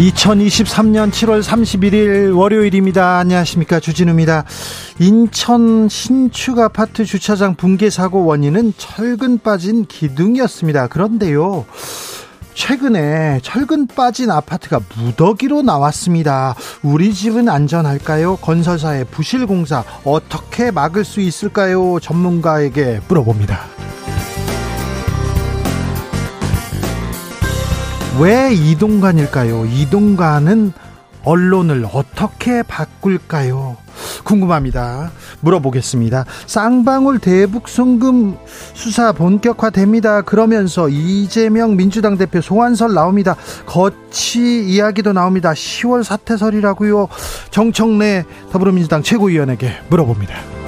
2023년 7월 31일 월요일입니다. 안녕하십니까. 주진우입니다. 인천 신축 아파트 주차장 붕괴 사고 원인은 철근 빠진 기둥이었습니다. 그런데요. 최근에 철근 빠진 아파트가 무더기로 나왔습니다. 우리 집은 안전할까요? 건설사의 부실 공사 어떻게 막을 수 있을까요? 전문가에게 물어봅니다. 왜 이동관일까요? 이동관은 언론을 어떻게 바꿀까요? 궁금합니다. 물어보겠습니다. 쌍방울 대북 송금 수사 본격화됩니다. 그러면서 이재명 민주당 대표 소환설 나옵니다. 거치 이야기도 나옵니다. 10월 사태설이라고요. 정청래 더불어민주당 최고위원에게 물어봅니다.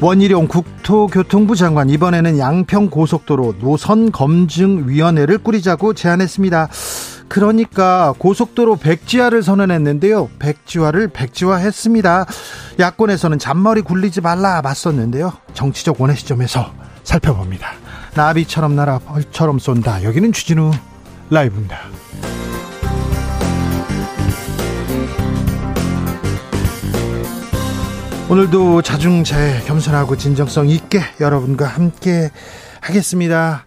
원희룡 국토교통부 장관 이번에는 양평 고속도로 노선 검증 위원회를 꾸리자고 제안했습니다. 그러니까 고속도로 백지화를 선언했는데요. 백지화를 백지화했습니다. 야권에서는 잔머리 굴리지 말라 맞섰는데요. 정치적 원의 시점에서 살펴봅니다. 나비처럼 날아 벌처럼 쏜다. 여기는 주진우 라이브입니다. 오늘도 자중자애 겸손하고 진정성 있게 여러분과 함께 하겠습니다.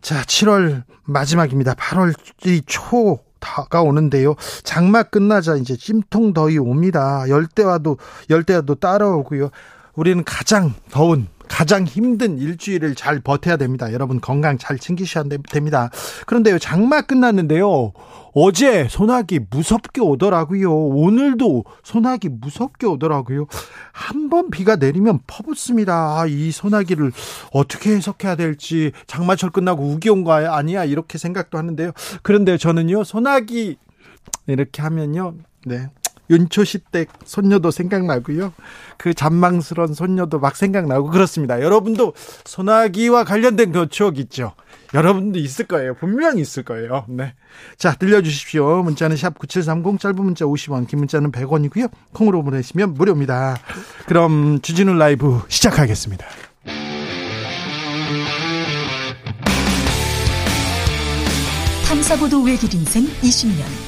자, 7월 마지막입니다. 8월이 초 다가오는데요. 장마 끝나자 이제 찜통 더위 옵니다. 열대와도 열대와도 따라오고요. 우리는 가장 더운 가장 힘든 일주일을 잘 버텨야 됩니다. 여러분 건강 잘 챙기셔야 됩니다. 그런데요, 장마 끝났는데요. 어제 소나기 무섭게 오더라고요. 오늘도 소나기 무섭게 오더라고요. 한 번 비가 내리면 퍼붓습니다. 아, 이 소나기를 어떻게 해석해야 될지 장마철 끝나고 우기 온 거 아니야 이렇게 생각도 하는데요. 그런데 저는요 소나기 이렇게 하면요, 네 윤초시 댁 손녀도 생각나고요. 그 잔망스러운 손녀도 막 생각나고 그렇습니다. 여러분도 소나기와 관련된 그 추억 있죠? 여러분도 있을 거예요. 분명히 있을 거예요. 네. 자, 들려주십시오. 문자는 샵 9730, 짧은 문자 50원, 긴 문자는 100원이고요. 콩으로 보내시면 무료입니다. 그럼 주진우 라이브 시작하겠습니다. 탐사보도 외길 인생 20년.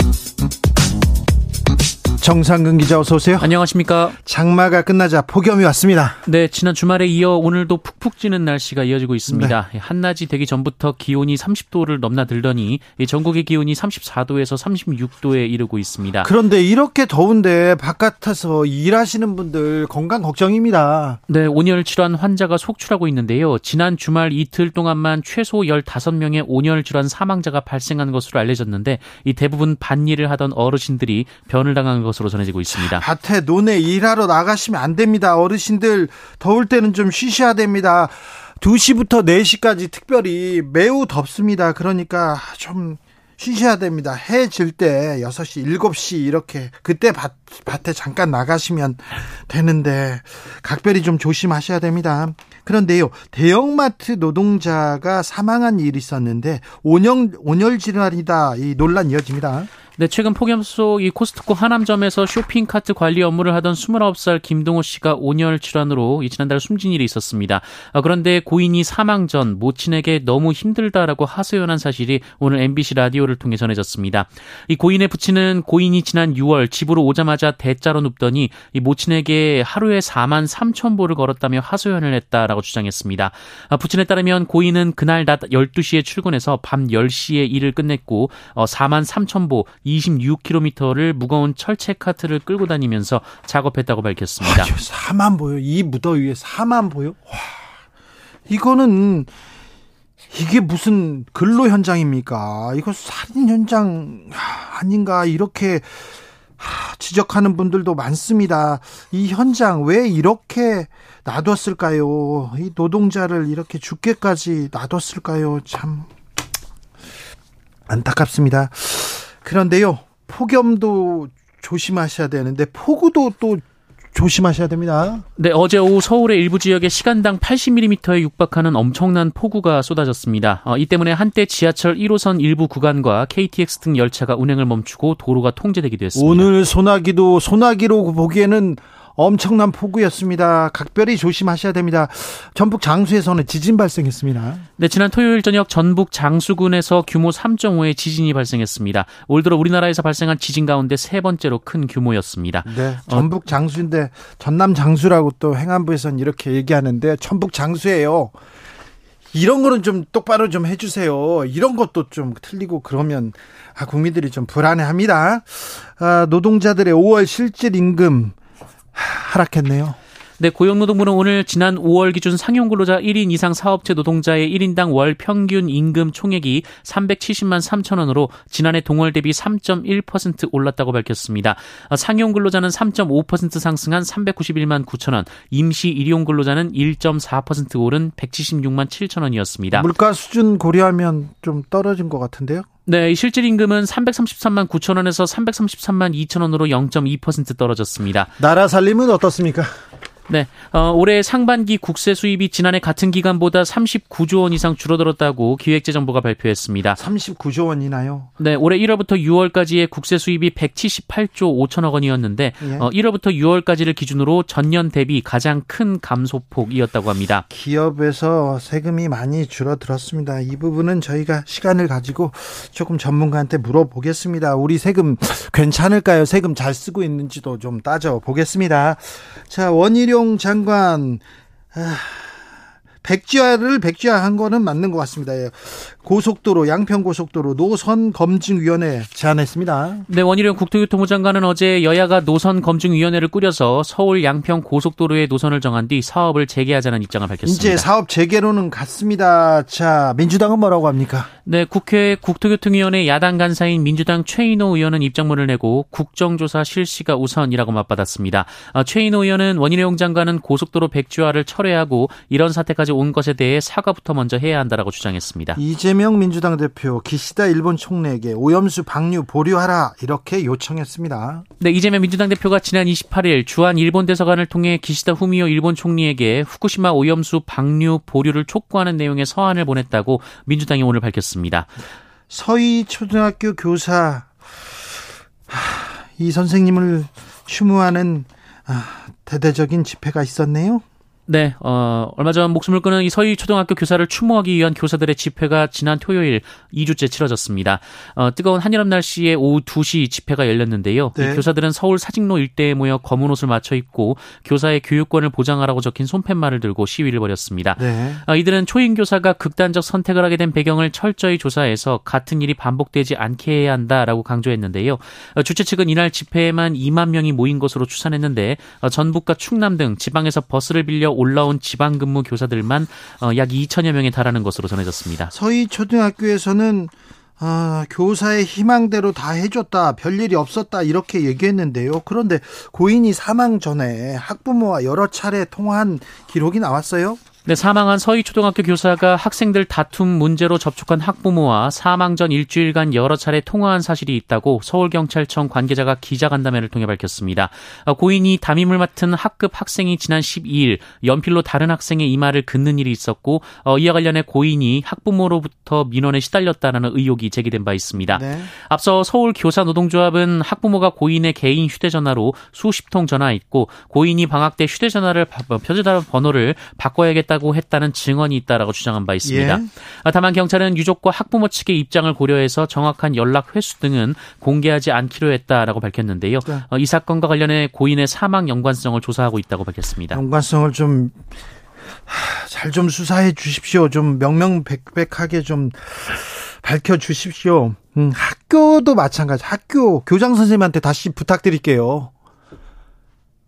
정상근 기자 어서 오세요. 안녕하십니까. 장마가 끝나자 폭염이 왔습니다. 네, 지난 주말에 이어 오늘도 푹푹 찌는 날씨가 이어지고 있습니다. 네. 한낮이 되기 전부터 기온이 30도를 넘나들더니 전국의 기온이 34도에서 36도에 이르고 있습니다. 그런데 이렇게 더운데 바깥에서 일하시는 분들 건강 걱정입니다. 네, 온열 질환 환자가 속출하고 있는데요. 지난 주말 이틀 동안만 최소 15명의 온열 질환 사망자가 발생한 것으로 알려졌는데 이 대부분 반일을 하던 어르신들이 변을 당한 것 것으로 전해지고 있습니다. 밭에 논에 일하러 나가시면 안 됩니다. 어르신들 더울 때는 좀 쉬셔야 됩니다. 2시부터 4시까지 특별히 매우 덥습니다. 그러니까 좀 쉬셔야 됩니다. 해 질 때 6시, 7시 이렇게 그때 밭, 밭에 잠깐 나가시면 되는데 각별히 좀 조심하셔야 됩니다. 그런데요, 대형마트 노동자가 사망한 일이 있었는데 온열, 온열 질환이다 이 논란 이어집니다. 네, 최근 폭염 속 이 코스트코 하남점에서 쇼핑 카트 관리 업무를 하던 29살 김동호 씨가 온열 질환으로 지난달 숨진 일이 있었습니다. 아, 그런데 고인이 사망 전 모친에게 너무 힘들다라고 하소연한 사실이 오늘 MBC 라디오를 통해 전해졌습니다. 이 고인의 부친은 고인이 지난 6월 집으로 오자마자 대자로 눕더니 이 모친에게 하루에 4만 3천 보를 걸었다며 하소연을 했다라고 주장했습니다. 아, 부친에 따르면 고인은 그날 낮 12시에 출근해서 밤 10시에 일을 끝냈고 4만 어, 3천 보 26km를 무거운 철책 카트를 끌고 다니면서 작업했다고 밝혔습니다. 아, 4만 보요? 이 무더위에 4만 보요? 와, 이거는 이게 무슨 근로 현장입니까? 이거 살인 현장 아닌가 이렇게 지적하는 분들도 많습니다. 이 현장 왜 이렇게 놔뒀을까요? 이 노동자를 이렇게 죽게까지 놔뒀을까요? 참 안타깝습니다. 그런데요, 폭염도 조심하셔야 되는데 폭우도 또 조심하셔야 됩니다. 네, 어제 오후 서울의 일부 지역에 시간당 80mm에 육박하는 엄청난 폭우가 쏟아졌습니다. 어, 이 때문에 한때 지하철 1호선 일부 구간과 KTX 등 열차가 운행을 멈추고 도로가 통제되기도 했습니다. 오늘 소나기도 소나기로 보기에는 엄청난 폭우였습니다. 각별히 조심하셔야 됩니다. 전북 장수에서는 지진 발생했습니다. 네, 지난 토요일 저녁 전북 장수군에서 규모 3.5의 지진이 발생했습니다. 올 들어 우리나라에서 발생한 지진 가운데 세 번째로 큰 규모였습니다. 네, 전북 장수인데 전남 장수라고 또 행안부에서는 이렇게 얘기하는데 전북 장수예요. 이런 거는 좀 똑바로 좀 해주세요. 이런 것도 좀 틀리고 그러면 아, 국민들이 좀 불안해합니다. 아, 노동자들의 5월 실질 임금 하락했네요. 네, 고용노동부는 오늘 지난 5월 기준 상용근로자 1인 이상 사업체 노동자의 1인당 월 평균 임금 총액이 370만 3천 원으로 지난해 동월 대비 3.1% 올랐다고 밝혔습니다. 상용근로자는 3.5% 상승한 391만 9천 원, 임시 일용근로자는 1.4% 오른 176만 7천 원이었습니다. 물가 수준 고려하면 좀 떨어진 것 같은데요? 네, 실질 임금은 333만 9천 원에서 333만 2천 원으로 0.2% 떨어졌습니다. 나라 살림은 어떻습니까? 네, 어, 올해 상반기 국세 수입이 지난해 같은 기간보다 39조 원 이상 줄어들었다고 기획재정부가 발표했습니다. 39조 원이나요? 네, 올해 1월부터 6월까지의 국세 수입이 178조 5천억 원이었는데 예. 어, 1월부터 6월까지를 기준으로 전년 대비 가장 큰 감소폭이었다고 합니다. 기업에서 세금이 많이 줄어들었습니다. 이 부분은 저희가 시간을 가지고 조금 전문가한테 물어보겠습니다. 우리 세금 괜찮을까요? 세금 잘 쓰고 있는지도 좀 따져 보겠습니다. 자, 원희룡 이재용 장관 아, 백지화를 백지화한 거는 맞는 것 같습니다. 예. 고속도로 양평 고속도로 노선 검증위원회 제안했습니다. 네, 원희룡 국토교통부 장관은 어제 여야가 노선 검증위원회를 꾸려서 서울 양평 고속도로의 노선을 정한 뒤 사업을 재개하자는 입장을 밝혔습니다. 이제 사업 재개로는 갔습니다. 자, 민주당은 뭐라고 합니까? 네, 국회 국토교통위원회 야당 간사인 민주당 최인호 의원은 입장문을 내고 국정조사 실시가 우선이라고 맞받았습니다. 아, 최인호 의원은 원희룡 장관은 고속도로 백지화를 철회하고 이런 사태까지 온 것에 대해 사과부터 먼저 해야 한다라고 주장했습니다. 이재명 민주당 대표 기시다 일본 총리에게 오염수 방류 보류하라 이렇게 요청했습니다. 네, 이재명 민주당 대표가 지난 28일 주한 일본 대사관을 통해 기시다 후미오 일본 총리에게 후쿠시마 오염수 방류 보류를 촉구하는 내용의 서한을 보냈다고 민주당이 오늘 밝혔습니다. 있습니다. 서희 초등학교 교사 이 선생님을 추모하는 아, 대대적인 집회가 있었네요. 네, 어, 얼마 전 목숨을 끊은 이 서희 초등학교 교사를 추모하기 위한 교사들의 집회가 지난 토요일 2주째 치러졌습니다. 어, 뜨거운 한여름 날씨에 오후 2시 집회가 열렸는데요. 네. 이 교사들은 서울 사직로 일대에 모여 검은 옷을 맞춰 입고 교사의 교육권을 보장하라고 적힌 손팻말을 들고 시위를 벌였습니다. 네. 어, 이들은 초임 교사가 극단적 선택을 하게 된 배경을 철저히 조사해서 같은 일이 반복되지 않게 해야 한다라고 강조했는데요. 어, 주최 측은 이날 집회에만 2만 명이 모인 것으로 추산했는데 어, 전북과 충남 등 지방에서 버스를 빌려 올라온 지방 근무 교사들만 어, 약 2천여 명에 달하는 것으로 전해졌습니다. 서희 초등학교에서는 아, 교사의 희망대로 다 해줬다, 별일이 없었다, 이렇게 얘기했는데요. 그런데 고인이 사망 전에 학부모와 여러 차례 통화한 기록이 나왔어요? 네, 사망한 서희초등학교 교사가 학생들 다툼 문제로 접촉한 학부모와 사망 전 일주일간 여러 차례 통화한 사실이 있다고 서울경찰청 관계자가 기자간담회를 통해 밝혔습니다. 어, 고인이 담임을 맡은 학급 학생이 지난 12일 연필로 다른 학생의 이마를 긋는 일이 있었고 어, 이와 관련해 고인이 학부모로부터 민원에 시달렸다는 의혹이 제기된 바 있습니다. 네. 앞서 서울교사노동조합은 학부모가 고인의 개인 휴대전화로 수십 통 전화했고 고인이 방학 때 휴대전화를 표준화 번호를 바꿔야겠다 했다고 했다는 증언이 있다라고 주장한 바 있습니다. 예. 아, 다만 경찰은 유족과 학부모 측의 입장을 고려해서 정확한 연락 횟수 등은 공개하지 않기로 했다라고 밝혔는데요. 네. 어, 이 사건과 관련해 고인의 사망 연관성을 조사하고 있다고 밝혔습니다. 연관성을 좀 잘좀 수사해 주십시오. 좀 명명백백하게 좀 밝혀 주십시오. 음, 학교도 마찬가지. 학교 교장 선생님한테 다시 부탁드릴게요.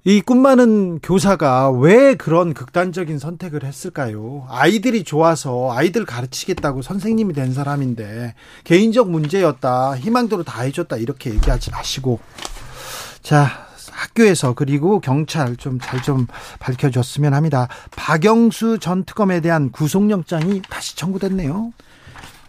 이꿈 많은 교사가 왜 그런 극단적인 선택을 했을까요? 아이들이 좋아서 아이들 가르치겠다고 선생님이 된 사람인데 개인적 문제였다. 희망대로 다 해줬다. 이렇게 얘기하지 마시고. 자, 학교에서 그리고 경찰 좀 잘좀 좀 밝혀줬으면 합니다. 박영수 전 특검에 대한 구속영장이 다시 청구됐네요.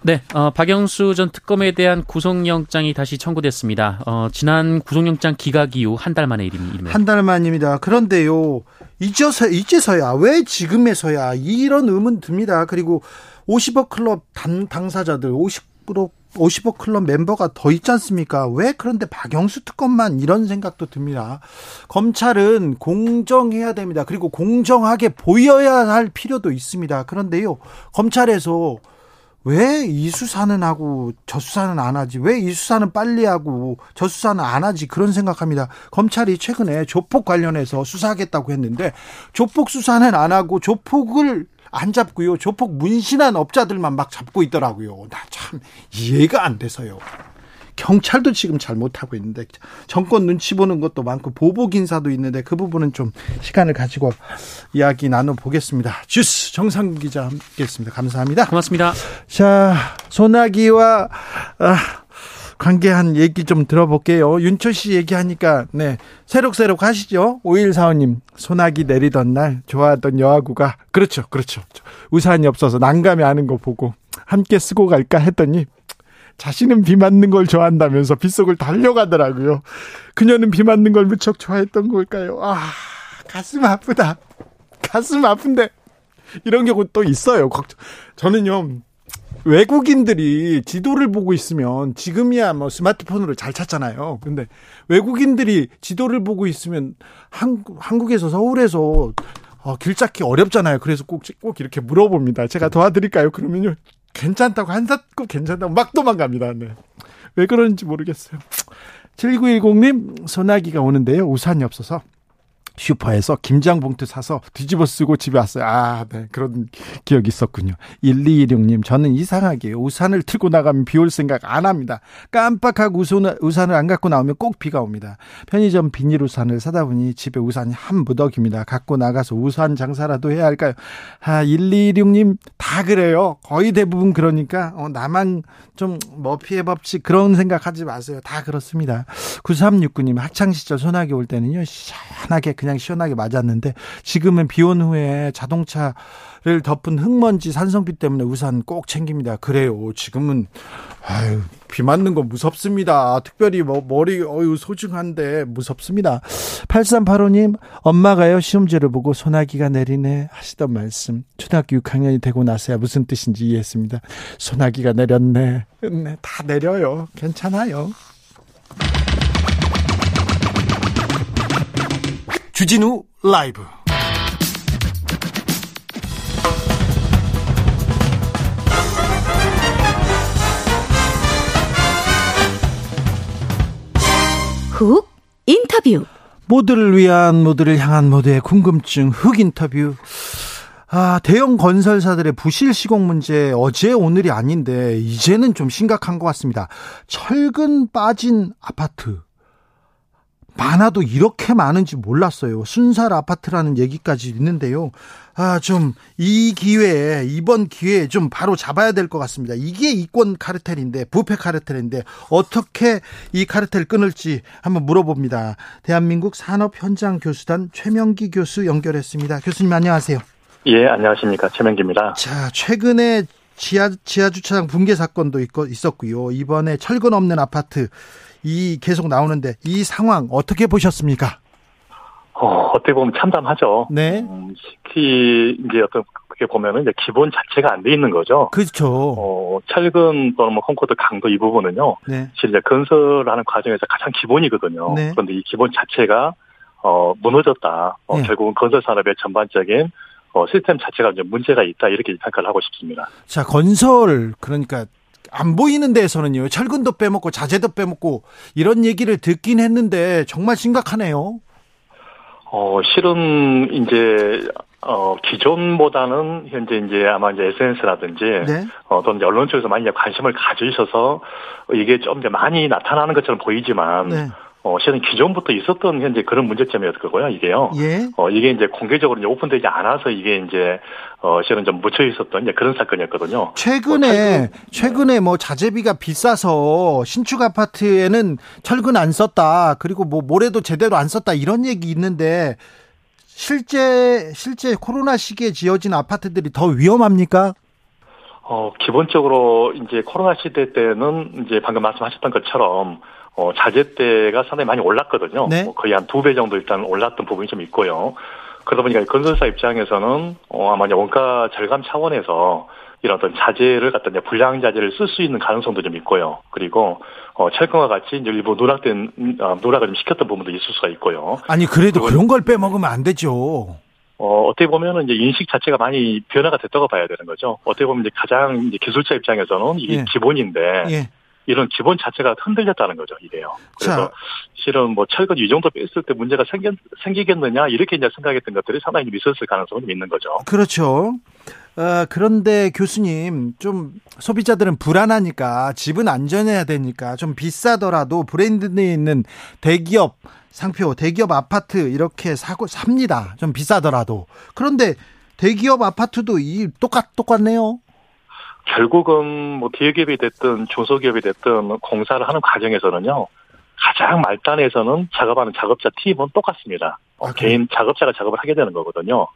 네, 어, 박영수 전 특검에 대한 구속영장이 다시 청구됐습니다. 어, 지난 구속영장 기각 이후 한 달 만의 일입니다. 한 달 만입니다. 그런데요, 이제서, 이제서야, 왜 지금에서야, 이런 의문 듭니다. 그리고 50억 클럽 당, 당사자들, 50억 50억 클럽 멤버가 더 있지 않습니까? 왜 그런데 박영수 특검만 이런 생각도 듭니다. 검찰은 공정해야 됩니다. 그리고 공정하게 보여야 할 필요도 있습니다. 그런데요, 검찰에서 왜 이 수사는 하고 저 수사는 안 하지? 왜 이 수사는 빨리 하고 저 수사는 안 하지? 그런 생각합니다. 검찰이 최근에 조폭 관련해서 수사하겠다고 했는데 조폭 수사는 안 하고 조폭을 안 잡고요. 조폭 문신한 업자들만 막 잡고 있더라고요. 나 참 이해가 안 돼서요. 경찰도 지금 잘못하고 있는데 정권 눈치 보는 것도 많고 보복 인사도 있는데 그 부분은 좀 시간을 가지고 이야기 나눠보겠습니다. 주스 정상 기자 함께했습니다. 감사합니다. 고맙습니다. 자 소나기와 아, 관계한 얘기 좀 들어볼게요. 윤초 씨 얘기하니까 네 새록새록 하시죠. 5145님 소나기 내리던 날 좋아하던 여아구가 그렇죠 그렇죠 우산이 없어서 난감해 하는 거 보고 함께 쓰고 갈까 했더니 자신은 비 맞는 걸 좋아한다면서 빗속을 달려가더라고요. 그녀는 비 맞는 걸 무척 좋아했던 걸까요? 아, 가슴 아프다. 가슴 아픈데. 이런 경우 또 있어요. 걱정. 저는요, 외국인들이 지도를 보고 있으면 지금이야 뭐 스마트폰으로 잘 찾잖아요. 근데 외국인들이 지도를 보고 있으면 한국, 한국에서 서울에서 어, 길 찾기 어렵잖아요. 그래서 꼭, 꼭 이렇게 물어봅니다. 제가 도와드릴까요? 그러면요. 괜찮다고 한사급 괜찮다고 막 도망갑니다. 네. 왜 그런지 모르겠어요. 7910님 소나기가 오는데요. 우산이 없어서 슈퍼에서 김장 봉투 사서 뒤집어 쓰고 집에 왔어요. 아, 네. 그런 기억이 있었군요. 1216님, 저는 이상하게 우산을 틀고 나가면 비 올 생각 안 합니다. 깜빡하고 우산, 우산을 안 갖고 나오면 꼭 비가 옵니다. 편의점 비닐 우산을 사다 보니 집에 우산이 한 무더기입니다. 갖고 나가서 우산 장사라도 해야 할까요? 아, 1216님, 다 그래요. 거의 대부분 그러니까, 어, 나만 좀 머피의 법칙 그런 생각 하지 마세요. 다 그렇습니다. 9369님, 학창시절 소나기 올 때는요, 시원하게 그냥 시원하게 맞았는데 지금은 비 온 후에 자동차를 덮은 흙먼지 산성비 때문에 우산 꼭 챙깁니다. 그래요. 지금은 아유, 비 맞는 거 무섭습니다. 특별히 뭐 머리 어유 소중한데 무섭습니다. 8385님, 엄마가요 시험지를 보고 소나기가 내리네 하시던 말씀. 초등학교 6학년이 되고 나서야 무슨 뜻인지 이해했습니다. 소나기가 내렸네. 네, 다 내려요. 괜찮아요. 주진우 라이브. 훅 인터뷰. 모두를 위한 모두를 향한 모두의 궁금증 흑 인터뷰. 아, 대형 건설사들의 부실 시공 문제 어제 오늘이 아닌데 이제는 좀 심각한 것 같습니다. 철근 빠진 아파트 많아도 이렇게 많은지 몰랐어요. 순살 아파트라는 얘기까지 있는데요. 아, 좀, 이 기회에, 이번 기회에 좀 바로 잡아야 될 것 같습니다. 이게 이권 카르텔인데, 부패 카르텔인데, 어떻게 이 카르텔 끊을지 한번 물어봅니다. 대한민국 산업 현장 교수단 최명기 교수 연결했습니다. 교수님 안녕하세요. 예, 안녕하십니까. 최명기입니다. 자, 최근에 지하, 지하 주차장 붕괴 사건도 있고, 있었고요. 이번에 철근 없는 아파트 이 계속 나오는데 이 상황 어떻게 보셨습니까? 어, 어떻게 보면 참담하죠. 네. 음, 특히 이제 어떤 그게 보면은 이제 기본 자체가 안 돼 있는 거죠. 그렇죠. 어, 철근 또는 뭐 콘크리트 강도 이 부분은요. 네. 실제 건설하는 과정에서 가장 기본이거든요. 네. 그런데 이 기본 자체가 어, 무너졌다. 어, 네. 결국은 건설 산업의 전반적인 어, 시스템 자체가 이제 문제가 있다 이렇게 평가를 하고 싶습니다. 자, 건설 그러니까 안 보이는 데에서는요. 철근도 빼먹고 자재도 빼먹고 이런 얘기를 듣긴 했는데 정말 심각하네요. 어, 실은 이제 어, 기존보다는 현재 이제 아마 이제 SNS라든지 네. 어, 또는 이제 언론 쪽에서 많이 관심을 가지셔서 이게 좀 이제 많이 나타나는 것처럼 보이지만 네. 어, 실은 기존부터 있었던 현재 그런 문제점이었을 거고요, 이게요. 예. 어, 이게 이제 공개적으로 이제 오픈되지 않아서 이게 이제, 어, 실은 좀 묻혀 있었던 이제 그런 사건이었거든요. 최근에 최근 에 뭐 자재비가 비싸서 신축 아파트에는 철근 안 썼다. 그리고 뭐 모래도 제대로 안 썼다. 이런 얘기 있는데 실제 실제 코로나 시기에 지어진 아파트들이 더 위험합니까? 어, 기본적으로 이제 코로나 시대 때는 이제 방금 말씀하셨던 것처럼 어, 자재대가 상당히 많이 올랐거든요. 네. 뭐 거의 한 두 배 정도 일단 올랐던 부분이 좀 있고요. 그러다 보니까 건설사 입장에서는 어, 아마 이제 원가 절감 차원에서 이런 어떤 자재를 갖다 이제 불량 자재를 쓸 수 있는 가능성도 좀 있고요. 그리고 어, 철근과 같이 일부 누락된 음, 어, 누락을 좀 시켰던 부분도 있을 수가 있고요. 아니 그래도 그런 걸 빼먹으면 안 되죠. 어, 어떻게 보면은 이제 인식 자체가 많이 변화가 됐다고 봐야 되는 거죠. 어떻게 보면 이제 가장 이제 기술자 입장에서는 이게 예. 기본인데 예. 이런 기본 자체가 흔들렸다는 거죠, 이게요. 그래서 자. 실은 뭐 철근 이 정도 뺐을 때 문제가 생겨, 생기겠느냐 이렇게 이제 생각했던 것들이 상당히 좀 있었을 가능성이 좀 있는 거죠. 그렇죠. 어, 그런데 교수님, 좀 소비자들은 불안하니까 집은 안전해야 되니까 좀 비싸더라도 브랜드에 있는 대기업 상표, 대기업 아파트 이렇게 사고 삽니다. 좀 비싸더라도. 그런데 대기업 아파트도 이 똑같 똑같네요. 결국은 뭐 대기업이 됐든 중소기업이 됐든 공사를 하는 과정에서는요. 가장 말단에서는 작업하는 작업자 팀은 똑같습니다. 어, 아, 그래요? 개인 작업자가 작업을 하게 되는 거거든요.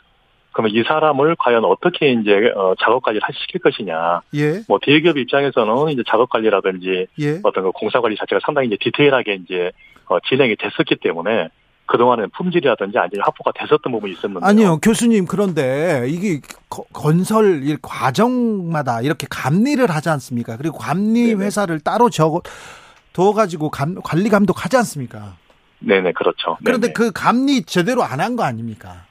그러면 이 사람을 과연 어떻게 이제 어, 작업 관리를 할- 시킬 것이냐. 예, 뭐 대기업 입장에서는 이제 작업 관리라든지 예. 어떤 그 공사 관리 자체가 상당히 이제 디테일하게 이제 어, 진행이 됐었기 때문에 그동안은 품질이라든지 아니면 확보가 됐었던 부분이 있었는데 아니요, 교수님, 그런데 이게 거- 건설 일 과정마다 이렇게 감리를 하지 않습니까? 그리고 감리 네네. 회사를 따로 적어 둬 가지고 감- 관리 감독하지 않습니까? 네네 그렇죠. 그런데 네네. 그 감리 제대로 안 한 거 아닙니까?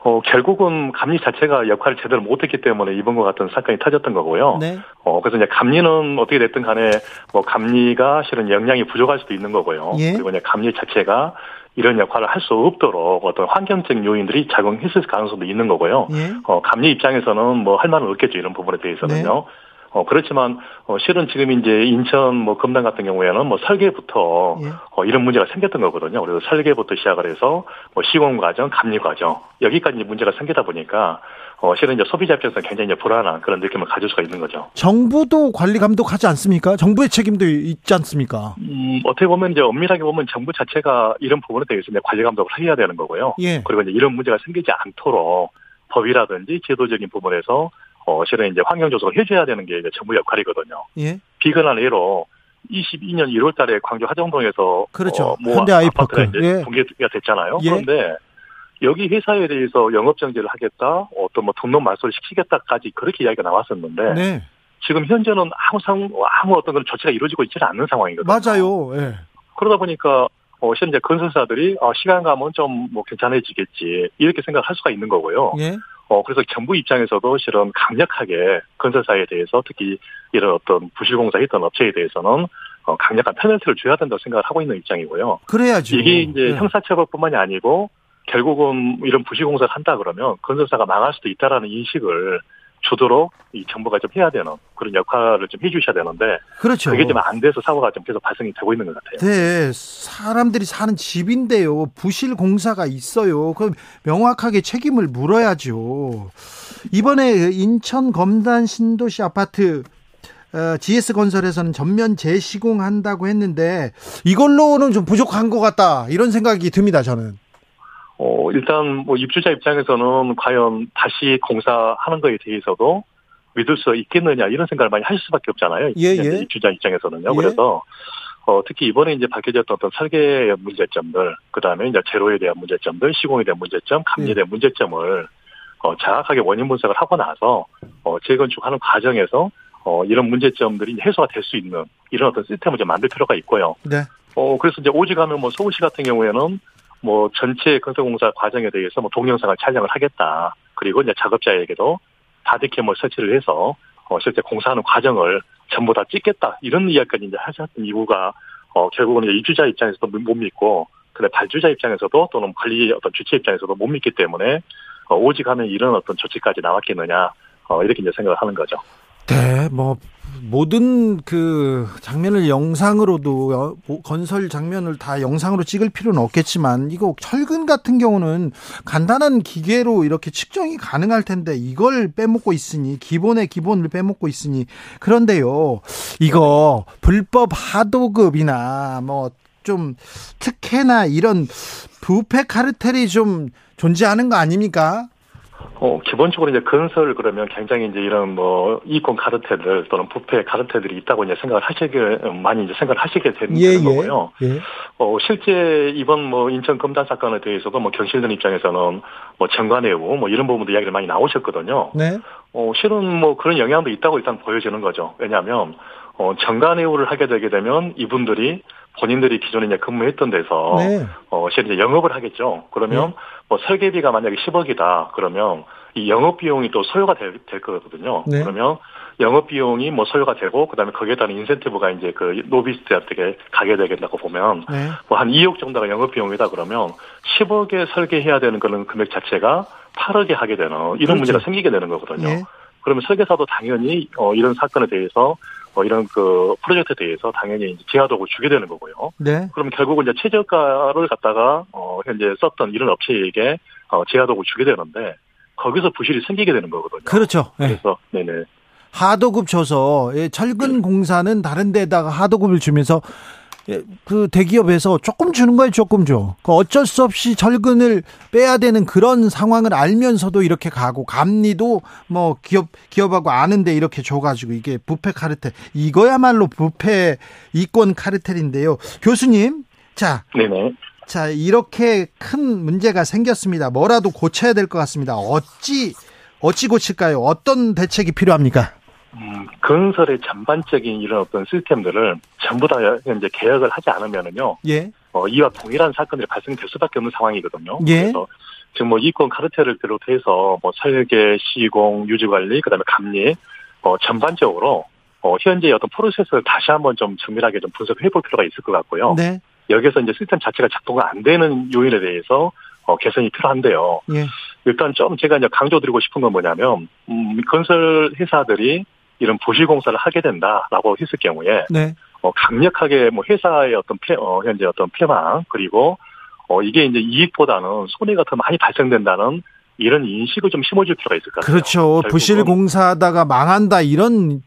어, 결국은 감리 자체가 역할을 제대로 못했기 때문에 이번과 같은 사건이 터졌던 거고요. 네. 어, 그래서 이제 감리는 어떻게 됐든 간에 뭐 감리가 실은 역량이 부족할 수도 있는 거고요. 예. 그리고 이제 감리 자체가 이런 역할을 할 수 없도록 어떤 환경적 요인들이 작용했을 가능성도 있는 거고요. 예. 어, 감리 입장에서는 뭐 할 말은 없겠죠. 이런 부분에 대해서는요. 네. 어, 그렇지만, 어, 실은 지금 이제 인천 뭐 금단 같은 경우에는 뭐 설계부터 예. 어, 이런 문제가 생겼던 거거든요. 그래서 설계부터 시작을 해서 뭐 시공 과정, 감리 과정 여기까지 문제가 생기다 보니까 어, 실은 이제 소비자 입장에서 굉장히 이제 불안한 그런 느낌을 가질 수가 있는 거죠. 정부도 관리 감독하지 않습니까? 정부의 책임도 있지 않습니까? 음, 어떻게 보면 이제 엄밀하게 보면 정부 자체가 이런 부분에 대해서 이제 관리 감독을 해야 되는 거고요. 예. 그리고 이제 이런 문제가 생기지 않도록 법이라든지 제도적인 부분에서 어, 실은 이제 환경 조성을 해줘야 되는 게 이제 정부 역할이거든요. 예. 비근한 예로 22년 1월 달에 광주 하정동에서 그렇죠. 어, 모 현대 아이파크. 예. 붕괴가 됐잖아요. 예. 그런데 여기 회사에 대해서 영업 정지를 하겠다, 어떤 뭐 등록 말소를 시키겠다까지 그렇게 이야기가 나왔었는데 네. 지금 현재는 아무 상 아무 어떤 그런 조치가 이루어지고 있지는 않는 상황이거든요. 맞아요. 예. 그러다 보니까 어, 현재 건설사들이 어, 시간 가면 좀 뭐 괜찮아지겠지 이렇게 생각할 수가 있는 거고요. 예. 어, 그래서 정부 입장에서도 실은 강력하게 건설사에 대해서 특히 이런 어떤 부실공사 했던 업체에 대해서는 어, 강력한 페널티를 줘야 된다고 생각을 하고 있는 입장이고요. 그래야죠. 이게 이제 예. 형사처벌뿐만이 아니고 결국은 이런 부실공사를 한다 그러면 건설사가 망할 수도 있다라는 인식을 주도록 이 정부가 좀 해야 되는 그런 역할을 좀 해주셔야 되는데 그렇죠. 그게 좀 안 돼서 사고가 좀 계속 발생이 되고 있는 것 같아요. 네, 사람들이 사는 집인데요. 부실 공사가 있어요. 그럼 명확하게 책임을 물어야죠. 이번에 인천 검단 신도시 아파트 어, GS 건설에서는 전면 재시공한다고 했는데 이걸로는 좀 부족한 것 같다 이런 생각이 듭니다. 저는. 어, 일단 뭐 입주자 입장에서는 과연 다시 공사하는 거에 대해서도 믿을 수 있겠느냐 이런 생각을 많이 하실 수밖에 없잖아요. 예, 예. 입주자 입장에서는요. 예. 그래서 어, 특히 이번에 이제 밝혀졌던 어떤 설계의 문제점들, 그 다음에 이제 제로에 대한 문제점들, 시공에 대한 문제점, 감리에 예. 대한 문제점을 어, 정확하게 원인 분석을 하고 나서 어, 재건축하는 과정에서 어, 이런 문제점들이 해소가 될 수 있는 이런 어떤 시스템을 좀 만들 필요가 있고요. 네. 어, 그래서 이제 오직 하면 뭐 서울시 같은 경우에는 뭐 전체 건설공사 과정에 대해서 뭐 동영상을 촬영을 하겠다. 그리고 이제 작업자에게도 바디캠을 설치를 해서 어, 실제 공사하는 과정을 전부 다 찍겠다. 이런 이야기까지 이제 하셨던 이유가 어, 결국은 이제 입주자 입장에서도 못 믿고 근데 발주자 입장에서도 또는 관리 어떤 주체 입장에서도 못 믿기 때문에 어, 오직 하면 이런 어떤 조치까지 나왔겠느냐. 어, 이렇게 이제 생각을 하는 거죠. 네, 뭐 모든 그 장면을 영상으로도 어, 뭐 건설 장면을 다 영상으로 찍을 필요는 없겠지만 이거 철근 같은 경우는 간단한 기계로 이렇게 측정이 가능할 텐데 이걸 빼먹고 있으니 기본의 기본을 빼먹고 있으니 그런데요 이거 불법 하도급이나 뭐 좀 특혜나 이런 부패 카르텔이 좀 존재하는 거 아닙니까? 어, 기본적으로 이제 건설 그러면 굉장히 이제 이런 뭐 이권 카르텔들 또는 부패 카르텔들이 있다고 이제 생각을 하시게 많이 이제 생각을 하시게 되는 예, 예. 거고요. 예. 어, 실제 이번 뭐 인천 검단 사건에 대해서도 뭐 경실련 입장에서는 뭐 정관예우 뭐 이런 부분도 이야기를 많이 나오셨거든요. 네. 어, 실은 뭐 그런 영향도 있다고 일단 보여지는 거죠. 왜냐하면 어, 정관예우를 하게 되게 되면 이분들이 본인들이 기존에 이제 근무했던 데서 네. 어, 실제 이제 영업을 하겠죠. 그러면 뭐 설계비가 만약에 10억이다. 그러면 이 영업 비용이 또 소요가 될, 될 거거든요. 네. 그러면 영업 비용이 뭐 소요가 되고 그다음에 거기에 따른 인센티브가 이제 그 노비스트한테 가게 되겠다고 보면 네. 뭐한 2억 정도가 영업 비용이다 그러면 10억에 설계해야 되는 그런 금액 자체가 8억에 하게 되는 이런 그렇죠. 문제가 생기게 되는 거거든요. 예. 그러면 설계사도 당연히 어, 이런 사건에 대해서 어, 이런 그 프로젝트에 대해서 당연히 이제 제하도록을 주게 되는 거고요. 네. 그러면 결국은 이제 최저가를 갖다가 어, 현재 썼던 이런 업체에게 어, 제하도록을 주게 되는데 거기서 부실이 생기게 되는 거거든요. 그렇죠. 예. 그래서 네네 하도급 줘서 예, 철근 공사는 다른 데다가 하도급을 주면서 예, 그 대기업에서 조금 주는 거예요, 조금 줘. 그 어쩔 수 없이 철근을 빼야 되는 그런 상황을 알면서도 이렇게 가고 감리도 뭐 기업 기업하고 아는데 이렇게 줘가지고 이게 부패 카르텔 이거야말로 부패 이권 카르텔인데요, 교수님. 자, 네네 자 이렇게 큰 문제가 생겼습니다. 뭐라도 고쳐야 될 것 같습니다. 어찌 어찌 고칠까요? 어떤 대책이 필요합니까? 음, 건설의 전반적인 이런 어떤 시스템들을 전부 다 이제 개혁을 하지 않으면은요 예. 어, 이와 동일한 사건들이 발생될 수밖에 없는 상황이거든요. 예. 그래서 지금 뭐 이권 카르텔을 비롯해서 뭐 설계, 시공, 유지 관리, 그다음에 감리, 어, 전반적으로 어, 현재 어떤 프로세스를 다시 한번 좀 정밀하게 좀 분석해 볼 필요가 있을 것 같고요. 네. 여기서 이제 시스템 자체가 작동가 안 되는 요인에 대해서 어, 개선이 필요한데요. 예. 일단 좀 제가 이제 강조드리고 싶은 건 뭐냐면 음, 건설 회사들이 이런 부실 공사를 하게 된다라고 했을 경우에 네. 어, 강력하게 뭐 회사의 어떤 폐, 어, 현재 어떤 폐망 그리고 어, 이게 이제 이익보다는 손해가 더 많이 발생된다는 이런 인식을 좀 심어줄 필요가 있을 것 같아요. 그렇죠. 부실 공사하다가 망한다 이런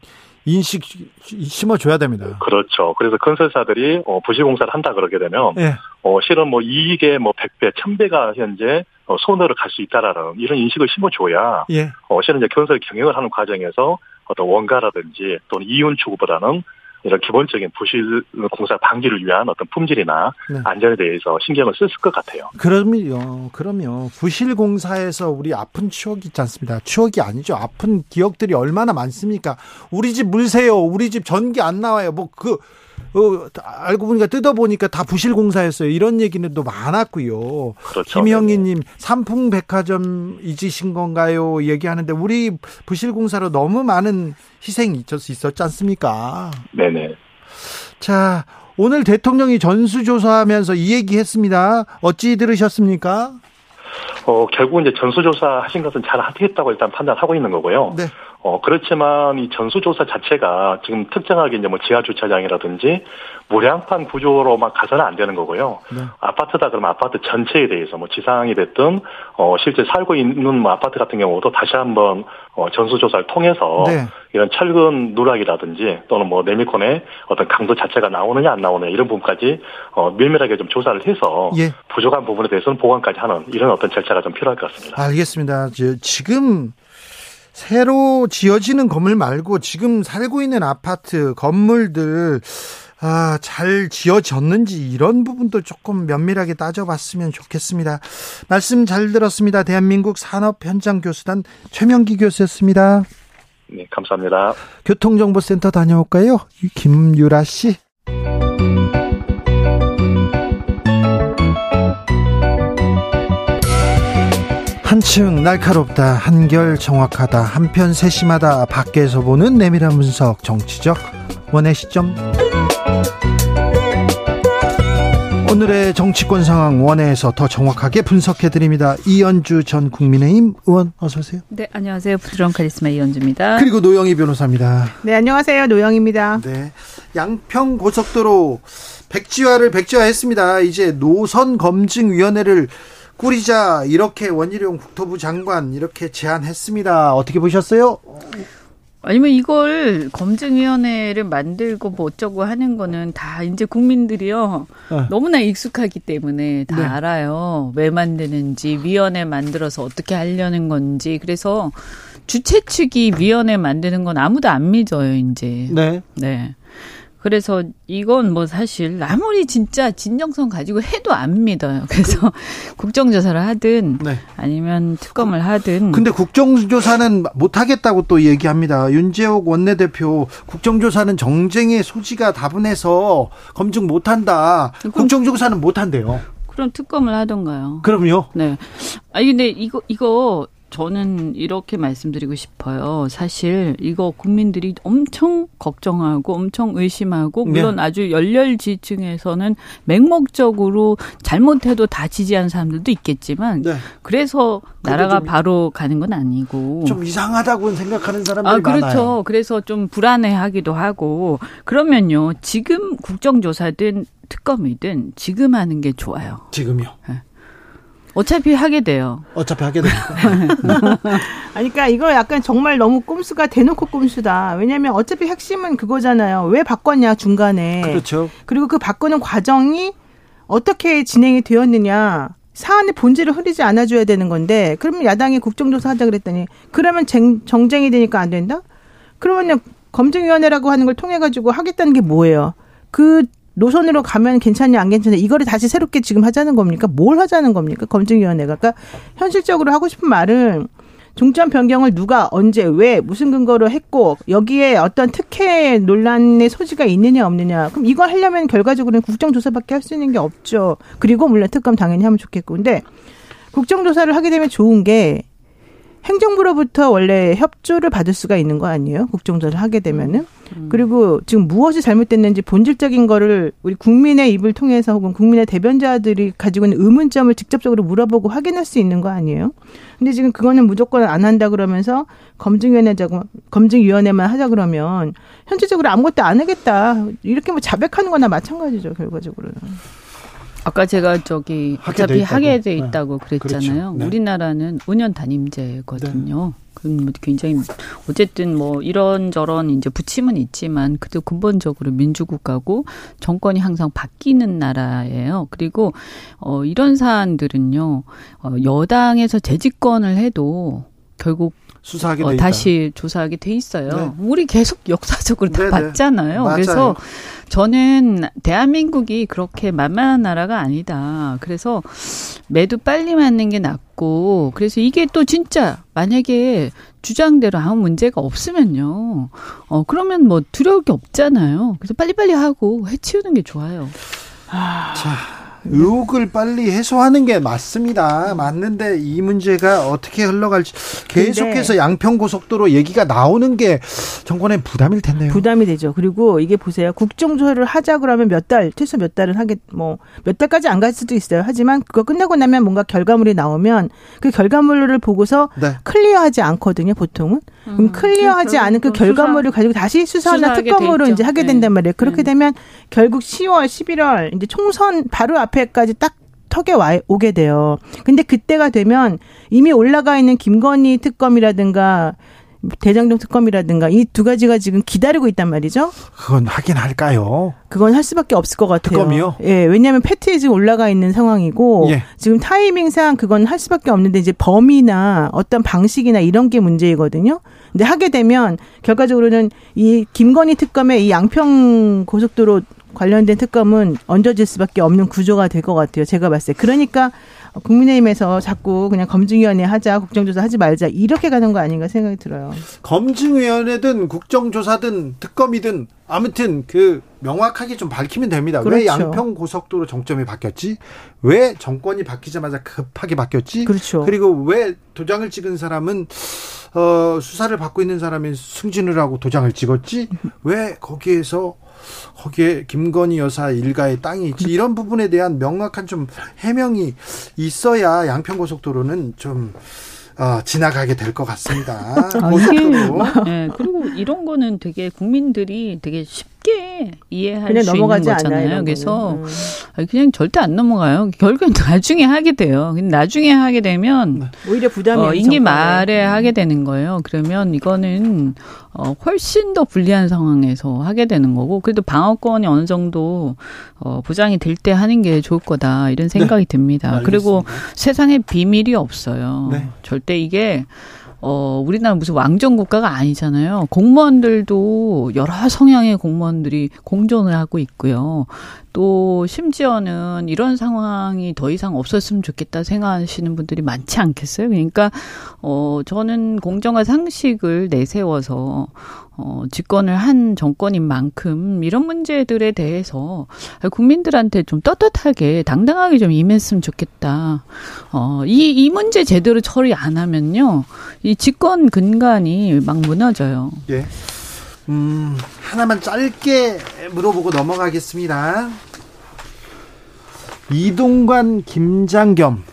인식 심어줘야 됩니다. 그렇죠. 그래서 건설사들이 어, 부실 공사를 한다 그러게 되면 예. 어, 실은 뭐 이익의 뭐 100배, 1000배가 현재 어, 손해로 갈 수 있다라는 이런 인식을 심어줘야 예. 어, 실은 이제 건설 경영을 하는 과정에서 어떤 원가라든지 또는 이윤 추구보다는 이런 기본적인 부실 공사 방지를 위한 어떤 품질이나 네. 안전에 대해서 신경을 썼을 것 같아요. 그럼요. 그럼요. 부실 공사에서 우리 아픈 추억이 있지 않습니다. 추억이 아니죠. 아픈 기억들이 얼마나 많습니까? 우리 집 물세요. 우리 집 전기 안 나와요. 뭐 그 어, 알고 보니까 뜯어보니까 다 부실 공사였어요. 이런 얘기는 또 많았고요. 그렇죠. 김영희님 삼풍백화점 잊으신 건가요? 얘기하는데 우리 부실 공사로 너무 많은 희생이 있었, 있었지 않습니까? 네네. 자 오늘 대통령이 전수조사하면서 이 얘기 했습니다. 어찌 들으셨습니까? 어, 결국 이제 전수조사 하신 것은 잘 하겠다고 일단 판단하고 있는 거고요. 네. 어, 그렇지만 이 전수조사 자체가 지금 특정하게 이제 뭐 지하 주차장이라든지 무량판 구조로만 가서는 안 되는 거고요. 네. 아파트다 그러면 아파트 전체에 대해서 뭐 지상이 됐든 어 실제 살고 있는 뭐 아파트 같은 경우도 다시 한번 어 전수조사를 통해서 네. 이런 철근 누락이라든지 또는 뭐 네미콘의 어떤 강도 자체가 나오느냐 안 나오느냐 이런 부분까지 어 밀밀하게 좀 조사를 해서 예. 부족한 부분에 대해서는 보완까지 하는 이런 어떤 절차가 좀 필요할 것 같습니다. 알겠습니다. 저, 지금 새로 지어지는 건물 말고 지금 살고 있는 아파트 건물들 아, 잘 지어졌는지 이런 부분도 조금 면밀하게 따져봤으면 좋겠습니다. 말씀 잘 들었습니다. 대한민국 산업 현장 교수단 최명기 교수였습니다. 네, 감사합니다. 교통정보센터 다녀올까요? 김유라 씨. 한층 날카롭다, 한결 정확하다, 한편 세심하다, 밖에서 보는 내밀한 분석, 정치적 원의 시점. 오늘의 정치권 상황 원회에서 더 정확하게 분석해 드립니다. 이연주 전 국민의힘 의원 어서 오세요. 네, 안녕하세요. 부드러운 카리스마 이현주입니다. 그리고 노영희 변호사입니다. 네, 안녕하세요. 노영입니다. 네. 양평 고속도로 백지화를 백지화했습니다. 이제 노선 검증 위원회를 꾸리자 이렇게 원희룡 국토부 장관 이렇게 제안했습니다. 어떻게 보셨어요? 아니면 이걸 검증위원회를 만들고 뭐 어쩌고 하는 거는 다 이제 국민들이요. 네. 너무나 익숙하기 때문에 다 네. 알아요. 왜 만드는지, 위원회 만들어서 어떻게 하려는 건지. 그래서 주최 측이 위원회 만드는 건 아무도 안 믿어요, 이제. 네. 네. 그래서 이건 뭐 사실 아무리 진짜 진정성 가지고 해도 안 믿어요. 그래서 국정조사를 하든 네. 아니면 특검을 하든 근데 국정조사는 못하겠다고 또 얘기합니다. 윤재옥 원내대표 국정조사는 정쟁의 소지가 다분해서 검증 못한다. 국정조사는 못한대요. 그럼 특검을 하던가요. 그럼요. 네. 아니 근데 이거 이거 저는 이렇게 말씀드리고 싶어요. 사실 이거 국민들이 엄청 걱정하고 엄청 의심하고 물론 아주 열렬 지층에서는 맹목적으로 잘못해도 다 지지하는 사람들도 있겠지만 네. 그래서 나라가 좀- 바로 가는 건 아니고 좀 이상하다고 생각하는 사람들이 아, 그렇죠. 많아요. 그래서 좀 불안해하기도 하고 그러면요. 지금 국정조사든 특검이든 지금 하는 게 좋아요. 지금요. 어차피 하게 돼요. 어차피 하게 되니까. 아니, 그러니까 이거 약간 정말 너무 꼼수가 대놓고 꼼수다. 왜냐면 어차피 핵심은 그거잖아요. 왜 바꿨냐, 중간에. 그렇죠. 그리고 그 바꾸는 과정이 어떻게 진행이 되었느냐. 사안의 본질을 흐리지 않아줘야 되는 건데, 그러면 야당이 국정조사 하자 그랬더니, 그러면 쟁- 정쟁이 되니까 안 된다? 그러면 검증위원회라고 하는 걸 통해가지고 하겠다는 게 뭐예요? 그 노선으로 가면 괜찮냐, 안 괜찮냐, 이거를 다시 새롭게 지금 하자는 겁니까? 뭘 하자는 겁니까? 검증위원회가. 그러니까 현실적으로 하고 싶은 말은 중점 변경을 누가 언제 왜 무슨 근거로 했고 여기에 어떤 특혜 논란의 소지가 있느냐 없느냐 그럼 이걸 하려면 결과적으로는 국정조사밖에 할 수 있는 게 없죠 그리고 물론 특검 당연히 하면 좋겠고 근데 국정조사를 하게 되면 좋은 게 행정부로부터 원래 협조를 받을 수가 있는 거 아니에요 국정조사를 하게 되면은 그리고 지금 무엇이 잘못됐는지 본질적인 거를 우리 국민의 입을 통해서 혹은 국민의 대변자들이 가지고 있는 의문점을 직접적으로 물어보고 확인할 수 있는 거 아니에요? 근데 지금 그거는 무조건 안 한다 그러면서 검증위원회 자고 검증위원회만 하자 그러면 현실적으로 아무것도 안 하겠다 이렇게 뭐 자백하는 거나 마찬가지죠 결과적으로는. 아까 제가 저기 어차피 돼 있다고. 하게 돼 네. 있다고 그랬잖아요. 그렇죠. 네. 우리나라는 5년 단임제거든요. 그건 뭐 굉장히 어쨌든 뭐 이런저런 이제 부침은 있지만 그래도 근본적으로 민주국가고 정권이 항상 바뀌는 나라예요. 그리고 어 이런 사안들은요. 어 여당에서 재집권을 해도 결국 수사하게 돼 어. 다시 조사하게 돼 있어요. 네. 우리 계속 역사적으로 다 네네. 봤잖아요. 맞아요. 그래서 저는 대한민국이 그렇게 만만한 나라가 아니다. 그래서 매도 빨리 맞는 게 낫고 그래서 이게 또 진짜 만약에 주장대로 아무 문제가 없으면요. 어 그러면 뭐 두려울 게 없잖아요. 그래서 빨리빨리 하고 해치우는 게 좋아요. 자, 의혹을 빨리 해소하는 게 맞습니다. 맞는데 이 문제가 어떻게 흘러갈지 계속해서 양평 고속도로 얘기가 나오는 게 정권의 부담일 텐데요. 부담이 되죠. 그리고 이게 보세요. 국정조사를 하자 그러면 몇 달, 최소 몇 달은 하겠, 뭐, 몇 달까지 안 갈 수도 있어요. 하지만 그거 끝나고 나면 뭔가 결과물이 나오면 그 결과물을 보고서 네. 클리어하지 않거든요, 보통은. 그럼 음, 클리어하지 그- 않은 그그 결과물을 가지고 다시 수사나 특검으로. 이제 하게 네. 된단 말이에요. 그렇게 네. 되면 결국 10월, 11월 이제 총선 바로 앞 에까지 딱 턱에 와 오게 돼요. 근데 그때가 되면 이미 올라가 있는 김건희 특검이라든가 대장동 특검이라든가 이 두 가지가 지금 기다리고 있단 말이죠. 그건 하긴 할까요? 그건 할 수밖에 없을 것 같아요. 특검이요? 예, 왜냐하면 패트에 지금 올라가 있는 상황이고 예. 지금 타이밍상 그건 할 수밖에 없는데 이제 범위나 어떤 방식이나 이런 게 문제이거든요. 근데 하게 되면 결과적으로는 이 김건희 특검의 이 양평 고속도로 관련된 특검은 얹어질 수밖에 없는 구조가 될 것 같아요. 제가 봤을 때. 그러니까 국민의힘에서 자꾸 그냥 검증위원회 하자, 국정조사 하지 말자 이렇게 가는 거 아닌가 생각이 들어요. 검증위원회든 국정조사든 특검이든 아무튼 그 명확하게 좀 밝히면 됩니다. 왜 그렇죠. 양평 고속도로 정점이 바뀌었지? 왜 정권이 바뀌자마자 급하게 바뀌었지? 그렇죠. 그리고 왜 도장을 찍은 사람은 어, 수사를 받고 있는 사람이 승진을 하고 도장을 찍었지? 왜 거기에서 거기에 김건희 여사 일가의 땅이 있지? 이런 부분에 대한 명확한 좀 해명이 있어야 양평 고속도로는 좀 어, 지나가게 될 것 같습니다. 아, 이게. 예, 그리고 이런 거는 되게 국민들이 되게 쉽 게 이해할 그냥 수 있는 넘어가지 않아요. 거잖아요. 이런 그래서. 음. 그냥 절대 안 넘어가요. 결국엔 나중에 하게 돼요. 근데 나중에 하게 되면 오히려 부담이 어, 임기 말에 하게 되는 거예요. 그러면 이거는 어, 훨씬 더 불리한 상황에서 하게 되는 거고, 그래도 방어권이 어느 정도 어, 보장이 될 때 하는 게 좋을 거다 이런 생각이 듭니다. 그리고 알겠습니다. 세상에 비밀이 없어요. 네. 절대 이게 어, 우리나라 무슨 왕정 국가가 아니잖아요. 공무원들도 여러 성향의 공무원들이 공존을 하고 있고요. 또 심지어는 이런 상황이 더 이상 없었으면 좋겠다 생각하시는 분들이 많지 않겠어요. 그러니까 어 저는 공정과 상식을 내세워서 어 집권을 한 정권인 만큼 이런 문제들에 대해서 국민들한테 좀 떳떳하게 당당하게 좀 임했으면 좋겠다. 어이 이 문제 제대로 처리 안 하면요. 이 집권 근간이 막 무너져요. 예. 음, 하나만 짧게 물어보고 넘어가겠습니다. 이동관, 김장겸,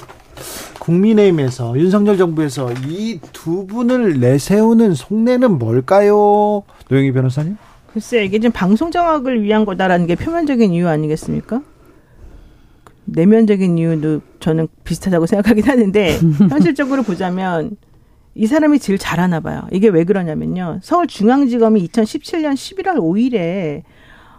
국민의힘에서 윤석열 정부에서 이 두 분을 내세우는 속내는 뭘까요? 노영희 변호사님? 글쎄 이게 좀 방송 정확을 위한 거다라는 게 표면적인 이유 아니겠습니까? 내면적인 이유도 저는 비슷하다고 생각하긴 하는데 현실적으로 보자면 이 사람이 제일 잘하나 봐요. 이게 왜 그러냐면요. 서울중앙지검이 2017년 11월 5일에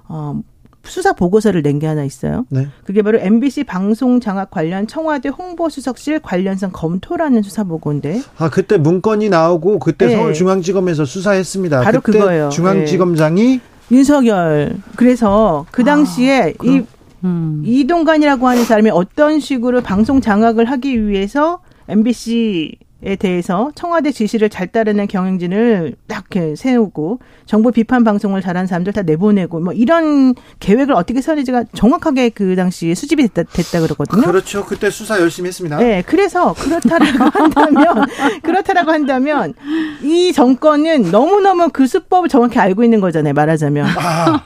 어, 수사 보고서를 낸 게 하나 있어요. 네. 그게 바로 MBC 방송 장악 관련 청와대 홍보수석실 관련성 검토라는 수사 보고인데 아, 그때 문건이 나오고 그때 네. 서울중앙지검에서 수사했습니다. 바로 그때 그거예요. 중앙지검장이 윤석열 그래서 그 당시에 이 음. 이동관이라고 하는 사람이 어떤 식으로 방송 장악을 하기 위해서 MBC 에 대해서 청와대 지시를 잘 따르는 경영진을 딱 이렇게 세우고 정부 비판 방송을 잘하는 사람들 다 내보내고 뭐 이런 계획을 어떻게 세웠는지가 정확하게 그 당시에 수집이 됐다, 됐다 그러거든요. 그렇죠. 그때 수사 열심히 했습니다. 네, 그래서 그렇다라고 한다면 그렇다라고 한다면 이 정권은 너무너무 그 수법을 정확히 알고 있는 거잖아요. 말하자면. 아,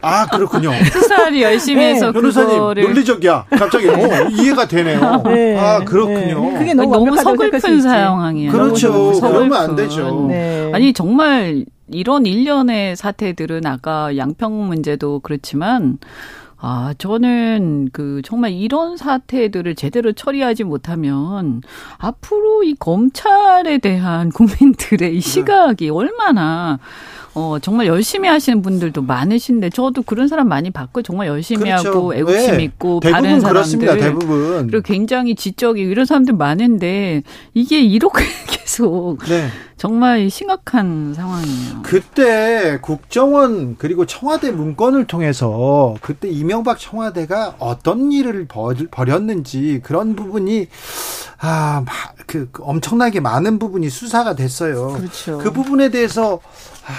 아 그렇군요. 수사를 열심히 네, 해서 변호사님 그거를 논리적이야. 갑자기 어, 이해가 되네요. 네, 아 그렇군요. 네. 그게 너무, 너무 서글픈 있지. 상황이에요. 그렇죠. 서글픈. 그러면 안 되죠. 네. 아니 정말 이런 일련의 사태들은 아까 양평 문제도 그렇지만 아 저는 그 정말 이런 사태들을 제대로 처리하지 못하면 앞으로 이 검찰에 대한 국민들의 이 시각이 얼마나 어 정말 열심히 하시는 분들도 많으신데 저도 그런 사람 많이 봤고 정말 열심히 하고 애국심 네. 있고 바른 사람들 그렇습니다. 대부분. 그리고 굉장히 지적이고 이런 사람들 많은데 이게 이렇게 계속 네. 정말 심각한 상황이에요. 그때 국정원 그리고 청와대 문건을 통해서 그때 이명박 청와대가 어떤 일을 벌- 벌였는지 그런 부분이 아, 그, 그 엄청나게 많은 부분이 수사가 됐어요. 그렇죠. 그 부분에 대해서 아,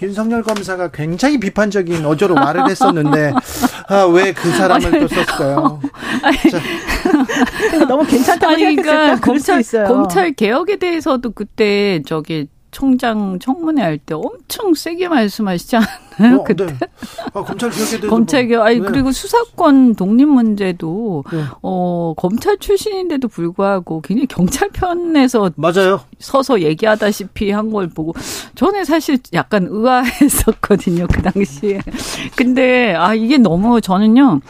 윤석열 검사가 굉장히 비판적인 어조로 말을 했었는데 아, 왜 그 사람을 또 썼을까요? 그러니까 너무 괜찮다고 아니 그러니까 검찰. 검찰 개혁에 대해서 도 그때 저기 총장 청문회 할 때 엄청 세게 말씀하시지 않아요? 어, 그때 네. 아, 검찰 개혁에 대해서 검찰 뭐, 개혁 아니 네. 그리고 수사권 독립 문제도 네. 어 검찰 출신인데도 불구하고 굉장히 경찰 편에서 맞아요. 서서 얘기하다시피 한 걸 보고 저는 사실 약간 의아했었거든요 그 당시에 근데 아 이게 너무 저는요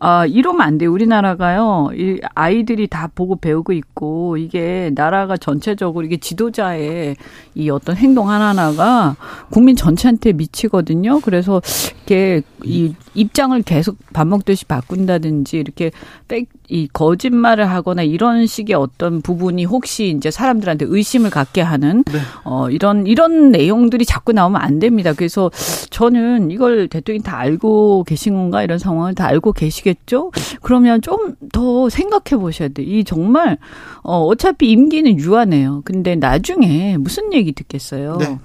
아 이러면 안 돼요. 우리나라가요 이 아이들이 다 보고 배우고 있고 이게 나라가 전체적으로 이게 지도자의 이 어떤 행동 하나하나가 국민 전체한테 미치거든요. 그래서 이렇게 이 입장을 계속 밥 먹듯이 바꾼다든지 이렇게 백, 이 거짓말을 하거나 이런 식의 어떤 부분이 혹시 이제 사람들한테 의심을 갖게 하는 어 이런 이런 내용들이 자꾸 나오면 안 됩니다. 그래서 저는 이걸 대통령이 다 알고 계신 건가 이런 상황을 다 알고 계시겠죠? 그러면 좀 더 생각해 보셔야 돼. 이 정말 어 어차피 임기는 유한해요. 근데 나중에 무슨 얘기 듣겠어요? 네.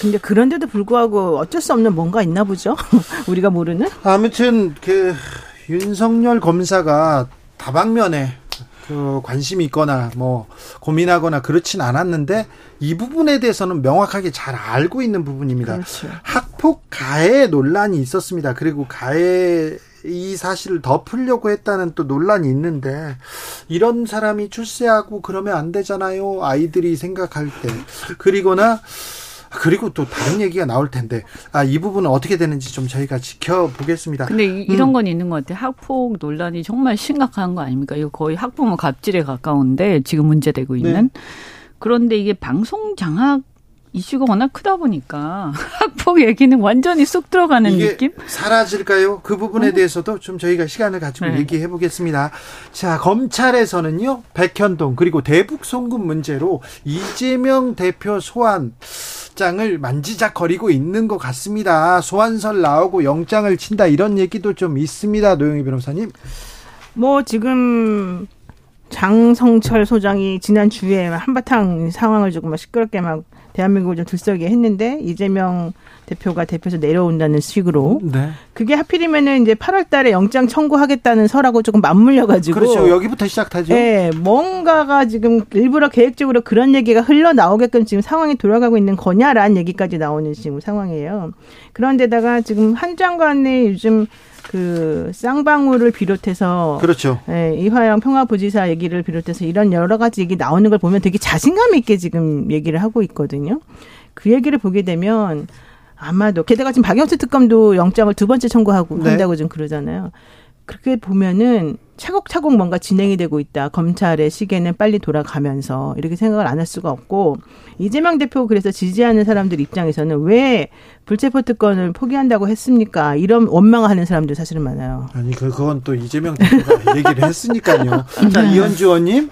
근데 그런데도 불구하고 어쩔 수 없는 뭔가 있나 보죠. 우리가 모르는. 아무튼 그 윤석열 검사가 다방면에 그 관심이 있거나 뭐 고민하거나 그렇진 않았는데 이 부분에 대해서는 명확하게 잘 알고 있는 부분입니다. 그렇죠. 학폭 가해 논란이 있었습니다. 그리고 가해 이 사실을 덮으려고 했다는 또 논란이 있는데 이런 사람이 출세하고 그러면 안 되잖아요. 아이들이 생각할 때. 그리고나 그리고 또 다른 얘기가 나올 텐데 아 이 부분은 어떻게 되는지 좀 저희가 지켜보겠습니다. 근데 이- 이런 건 있는 것 같아요. 학폭 논란이 정말 심각한 거 아닙니까? 이거 거의 학부모 갑질에 가까운데 지금 문제되고 있는. 그런데 이게 방송 장악 이슈가 워낙 크다 보니까 학폭 얘기는 완전히 쏙 들어가는 이게 느낌? 사라질까요? 그 부분에 대해서도 좀 저희가 시간을 가지고 네. 얘기해 보겠습니다. 자, 검찰에서는요, 백현동 그리고 대북 송금 문제로 이재명 대표 소환장을 만지작거리고 있는 것 같습니다. 소환설 나오고 영장을 친다 이런 얘기도 좀 있습니다. 노영희 변호사님. 뭐 지금 장성철 소장이 지난 주에 한바탕 상황을 조금 막 시끄럽게 막 대한민국을 좀 들썩이게 했는데 이재명 대표가 대표에서 내려온다는 식으로 네. 그게 하필이면은 이제 8월 달에 영장 청구하겠다는 설하고 조금 맞물려 가지고 그렇죠. 여기부터 시작하죠. 예, 뭔가가 지금 일부러 계획적으로 그런 얘기가 흘러나오게끔 지금 상황이 돌아가고 있는 거냐라는 얘기까지 나오는 지금 상황이에요. 그런데다가 지금 한 장관의 요즘 그 쌍방울을 비롯해서 그렇죠. 예, 이화영 평화부지사 얘기를 비롯해서 이런 여러 가지 얘기 나오는 걸 보면 되게 자신감 있게 지금 얘기를 하고 있거든요. 그 얘기를 보게 되면 아마도 게다가 지금 박영수 특검도 영장을 두 번째 청구하고 네. 한다고 좀 그러잖아요. 그렇게 보면은 차곡차곡 뭔가 진행이 되고 있다. 검찰의 시계는 빨리 돌아가면서 이렇게 생각을 안 할 수가 없고 이재명 대표 그래서 지지하는 사람들 입장에서는 왜 불체포 특권을 포기한다고 했습니까? 이런 원망하는 사람들 사실은 많아요. 아니 그 그건 또 이재명 대표가 얘기를 했으니까요. 자, 이현주 의원님.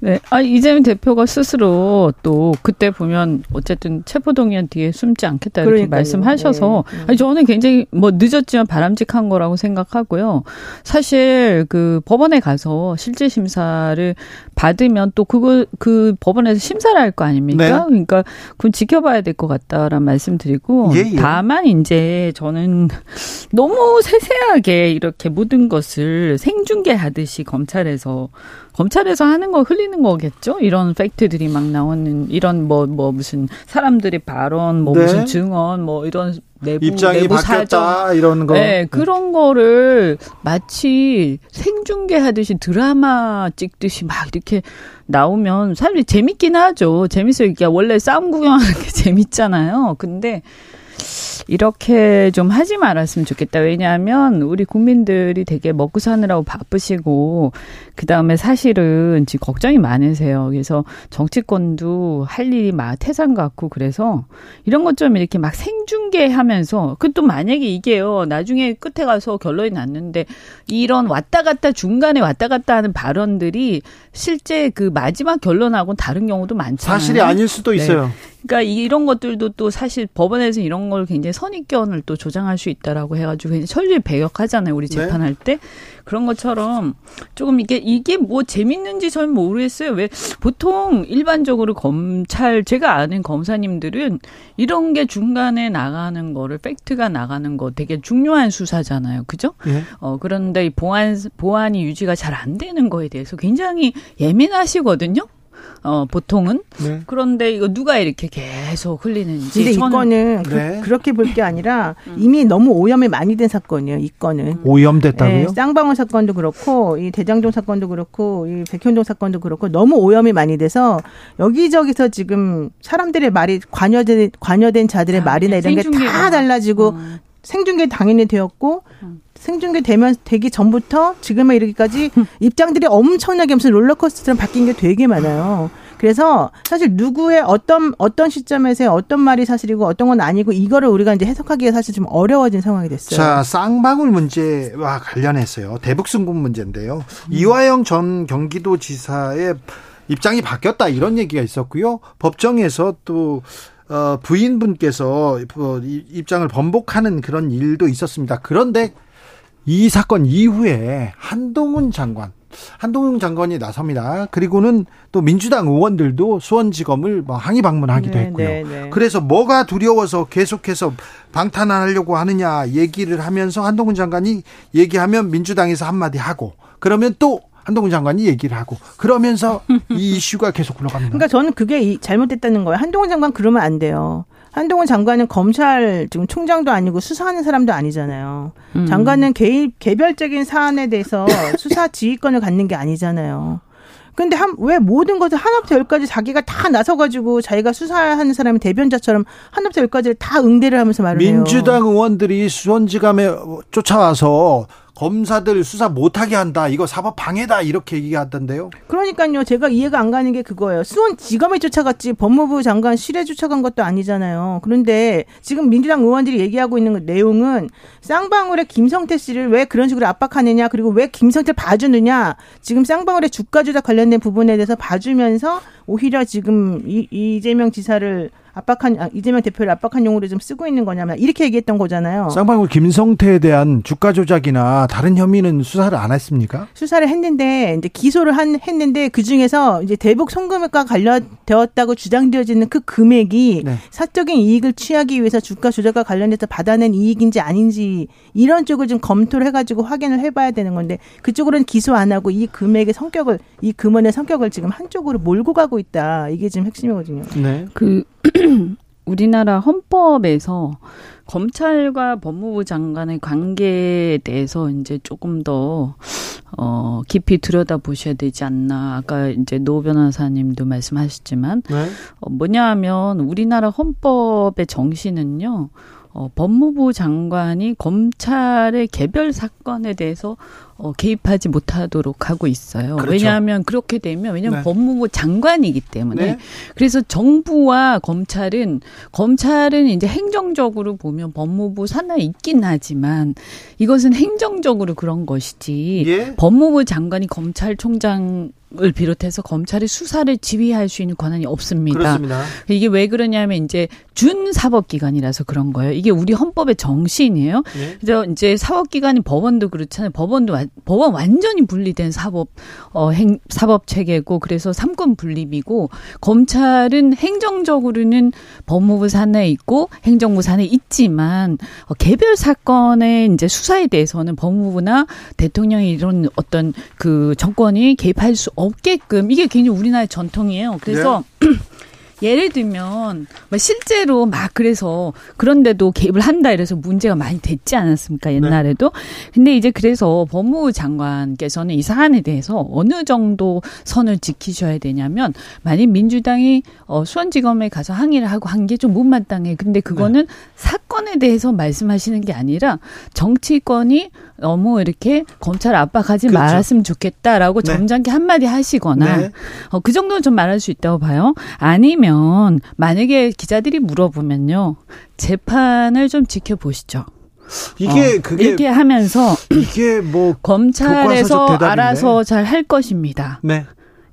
네. 아, 이재명 대표가 스스로 또 그때 보면 어쨌든 체포동의안 뒤에 숨지 않겠다 이렇게 그러니까요. 말씀하셔서 네. 아니, 저는 굉장히 뭐 늦었지만 바람직한 거라고 생각하고요. 사실 그 법원에 가서 실질 심사를 받으면 또 그거 그 법원에서 심사를 할 거 아닙니까? 네. 그러니까 그건 지켜봐야 될 것 같다라는 말씀드리고 예, 예. 다만 이제 저는 너무 세세하게 이렇게 모든 것을 생중계하듯이 검찰에서 검찰에서 하는 거 흘리는 거겠죠? 이런 팩트들이 막 나오는 이런 뭐뭐 무슨 사람들의 발언, 뭐 네. 무슨 증언, 뭐 이런 내부 입장이 내부 사정. 바뀌었다 이런 거. 네, 그런 거를 마치 생중계하듯이 드라마 찍듯이 막 이렇게 나오면 사람들이 재밌긴 하죠. 재밌어요. 이게 원래 싸움 구경하는 게 재밌잖아요. 근데 이렇게 좀 하지 말았으면 좋겠다. 왜냐하면 우리 국민들이 되게 먹고 사느라고 바쁘시고 그 다음에 사실은 지금 걱정이 많으세요. 그래서 정치권도 할 일이 막 태산 같고 그래서 이런 것 좀 이렇게 막 생중계하면서 그 또 만약에 이게요 나중에 끝에 가서 결론이 났는데 이런 왔다 갔다 중간에 왔다 갔다 하는 발언들이 실제 그 마지막 결론하고 다른 경우도 많잖아요. 사실이 아닐 수도 네. 있어요. 그러니까 이런 것들도 또 사실 법원에서 이런 걸 굉장히 선입견을 또 조장할 수 있다라고 해가지고 굉장히 철저히 배격하잖아요. 우리 네. 재판할 때 그런 것처럼 조금 이게 이게 뭐 재밌는지 저는 모르겠어요. 왜 보통 일반적으로 검찰 제가 아는 검사님들은 이런 게 중간에 나가는 거를 팩트가 나가는 거 되게 중요한 수사잖아요. 그죠? 예. 어, 그런데 이 보안, 보안이 유지가 잘 안 되는 거에 대해서 굉장히 예민하시거든요. 어, 보통은. 네. 그런데 이거 누가 이렇게 계속 흘리는지. 근데 이 저는 건은 네. 그, 렇게 볼 게 아니라 이미 너무 오염이 많이 된 사건이에요. 이 건은. 오염됐다고요? 네, 쌍방울 사건도 그렇고 이 대장동 사건도 그렇고 이 백현동 사건도 그렇고 너무 오염이 많이 돼서 여기저기서 지금 사람들의 말이 관여된 관여된 자들의 아, 말이나 이런 게. 다 달라지고 음. 생중계 당연히 되었고 생중계 되면 되기 전부터 지금에 이르기까지 입장들이 엄청나게 무슨 롤러코스터처럼 바뀐 게 되게 많아요. 그래서 사실 누구의 어떤 어떤 시점에서 어떤 말이 사실이고 어떤 건 아니고 이거를 우리가 이제 해석하기가 사실 좀 어려워진 상황이 됐어요. 자, 쌍방울 문제와 관련해서요. 대북승군 문제인데요. 이화영 전 경기도지사의 입장이 바뀌었다 이런 얘기가 있었고요. 법정에서 또 어, 부인분께서 뭐 이- 입장을 번복하는 그런 일도 있었습니다. 그런데 이 사건 이후에 한동훈 장관, 한동훈 장관이 나섭니다. 그리고는 또 민주당 의원들도 수원지검을 뭐 항의 방문하기도 네, 했고요. 네, 네. 그래서 뭐가 두려워서 계속해서 방탄하려고 하느냐 얘기를 하면서 한동훈 장관이 얘기하면 민주당에서 한마디 하고 그러면 또 한동훈 장관이 얘기를 하고 그러면서 이 이슈가 계속 흘러갑니다. 그러니까 저는 그게 이- 잘못됐다는 거예요. 한동훈 장관 그러면 안 돼요. 한동훈 장관은 검찰 지금 총장도 아니고 수사하는 사람도 아니잖아요. 음. 장관은 개, 개별적인 사안에 대해서 수사 지휘권을 갖는 게 아니잖아요. 근데 한, 왜 모든 것을 하나부터 열까지 자기가 다 나서가지고 자기가 수사하는 사람이 대변자처럼 하나부터 열까지를 다 응대를 하면서 말을 해요. 민주당 의원들이 수원지감에 쫓아와서 검사들 수사 못하게 한다. 이거 사법 방해다. 이렇게 얘기하던데요. 그러니까요. 제가 이해가 안 가는 게 그거예요. 수원 지검에 쫓아갔지 법무부 장관 실에 쫓아간 것도 아니잖아요. 그런데 지금 민주당 의원들이 얘기하고 있는 내용은 쌍방울의 김성태 씨를 왜 그런 식으로 압박하느냐 그리고 왜 김성태를 봐주느냐 지금 쌍방울의 주가 조작 관련된 부분에 대해서 봐주면서 오히려 지금 이, 이재명 지사를 압박한 아, 이재명 대표를 압박한 용어로 좀 쓰고 있는 거냐면 이렇게 얘기했던 거잖아요. 쌍방울 김성태에 대한 주가 조작이나 다른 혐의는 수사를 안 했습니까? 수사를 했는데 이제 기소를 한 했는데 그 중에서 이제 대북 송금과 관련되었다고 주장되어지는 그 금액이 네. 사적인 이익을 취하기 위해서 주가 조작과 관련해서 받아낸 이익인지 아닌지 이런 쪽을 좀 검토를 해가지고 확인을 해봐야 되는 건데 그쪽으로는 기소 안 하고 이 금액의 성격을 이 금원의 성격을 지금 한쪽으로 몰고 가고 있다 이게 지금 핵심이거든요. 네. 그 우리나라 헌법에서 검찰과 법무부 장관의 관계에 대해서 이제 조금 더 어, 깊이 들여다 보셔야 되지 않나. 아까 이제 노 변호사님도 말씀하셨지만 네. 어, 뭐냐 하면 우리나라 헌법의 정신은요. 어, 법무부 장관이 검찰의 개별 사건에 대해서 어, 개입하지 못하도록 하고 있어요. 그렇죠. 왜냐하면 그렇게 되면 왜냐하면 네. 법무부 장관이기 때문에 네. 그래서 정부와 검찰은 검찰은 이제 행정적으로 보면 법무부 산하에 있긴 하지만 이것은 행정적으로 그런 것이지 예. 법무부 장관이 검찰총장 을 비롯해서 검찰의 수사를 지휘할 수 있는 권한이 없습니다. 그렇습니다. 이게 왜 그러냐면 이제 준 사법기관이라서 그런 거예요. 이게 우리 헌법의 정신이에요. 예. 그래서 이제 사법기관이 법원도 그렇잖아요. 법원도 완- 법원 완전히 분리된 사법 어 행 사법 체계고 그래서 삼권 분립이고 검찰은 행정적으로는 법무부 산하에 있고 행정부 산하에 있지만 어, 개별 사건의 이제 수사에 대해서는 법무부나 대통령이 이런 어떤 그 정권이 개입할 수 없 게끔. 이게 굉장히 우리나라의 전통이에요. 그래서 예를 들면 막 실제로 막 그래서 그런데도 개입을 한다 이래서 문제가 많이 됐지 않았습니까? 옛날에도? 근데 이제 그래서 법무부 장관께서는 이 사안에 대해서 어느 정도 선을 지키셔야 되냐면 만약 민주당이 어 수원지검에 가서 항의를 하고 한 게 좀 못마땅해. 근데 그거는 사건에 대해서 말씀하시는 게 아니라 정치권이 너무 이렇게 검찰 압박하지 그렇죠. 말았으면 좋겠다라고 네. 점잖게 한마디 하시거나 네. 어, 그 정도는 좀 말할 수 있다고 봐요. 아니면 만약에 기자들이 물어보면요. 재판을 좀 지켜보시죠. 이게 어, 그게 이렇게 하면서 이게 뭐 검찰에서. 알아서 잘 할 것입니다. 네.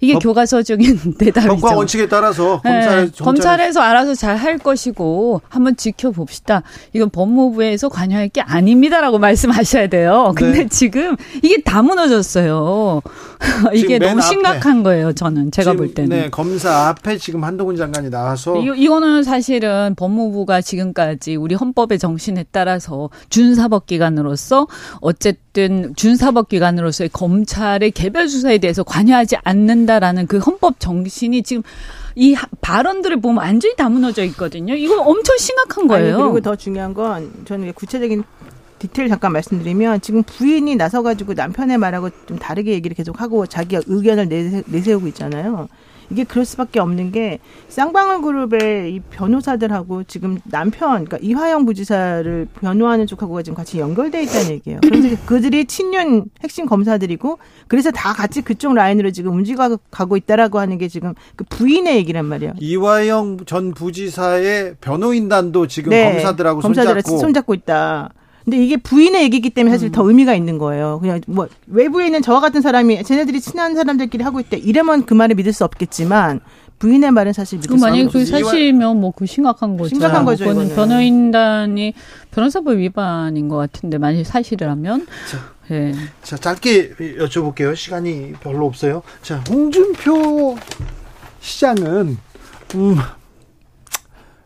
이게 법- 교과서적인 대답이죠. 법과 원칙에 따라서 네, 검찰 검찰에서 알아서 잘 할 것이고 한번 지켜봅시다. 이건 법무부에서 관여할 게 아닙니다라고 말씀하셔야 돼요. 근데 네. 지금 이게 다 무너졌어요. 이게 맨 너무 앞에. 심각한 거예요. 저는 제가 지금, 볼 때는. 네, 검사 앞에 지금 한동훈 장관이 나와서 이, 이거는 사실은 법무부가 지금까지 우리 헌법의 정신에 따라서 준사법 기관으로서 어쨌든 준사법기관으로서의 검찰의 개별 수사에 대해서 관여하지 않는다라는 그 헌법 정신이 지금 이 하- 발언들을 보면 완전히 다 무너져 있거든요. 이거 엄청 심각한 거예요. 아니, 그리고 더 중요한 건 저는 구체적인 디테일 잠깐 말씀드리면 지금 부인이 나서가지고 남편의 말하고 좀 다르게 얘기를 계속 하고 자기 의견을 내세, 내세우고 있잖아요. 이게 그럴 수밖에 없는 게 쌍방울 그룹의 이 변호사들하고 지금 남편, 그러니까 이화영 부지사를 변호하는 쪽하고 지금 같이 연결돼 있다는 얘기예요. 그래서 그들이 친윤 핵심 검사들이고 그래서 다 같이 그쪽 라인으로 지금 움직여 가고 있다라고 하는 게 지금 그 부인의 얘기란 말이에요. 이화영 전 부지사의 변호인단도 지금 네, 검사들하고 검사들을 손잡고 손잡고 있다. 근데 이게 부인의 얘기이기 때문에 사실 더 의미가 있는 거예요. 그냥 뭐 외부에 있는 저와 같은 사람이 쟤네들이 친한 사람들끼리 하고 있대. 이러면 그 말을 믿을 수 없겠지만 부인의 말은 사실 믿을 그수 만약에 없는 그 거죠. 사실이면 뭐 그 심각한 거죠. 심각한 거죠, 그거는 이거는. 변호인단이 변호사법 위반인 것 같은데 만약 사실이라면 예. 자, 짧게 여쭤볼게요. 시간이 별로 없어요. 자, 홍준표 시장은 음,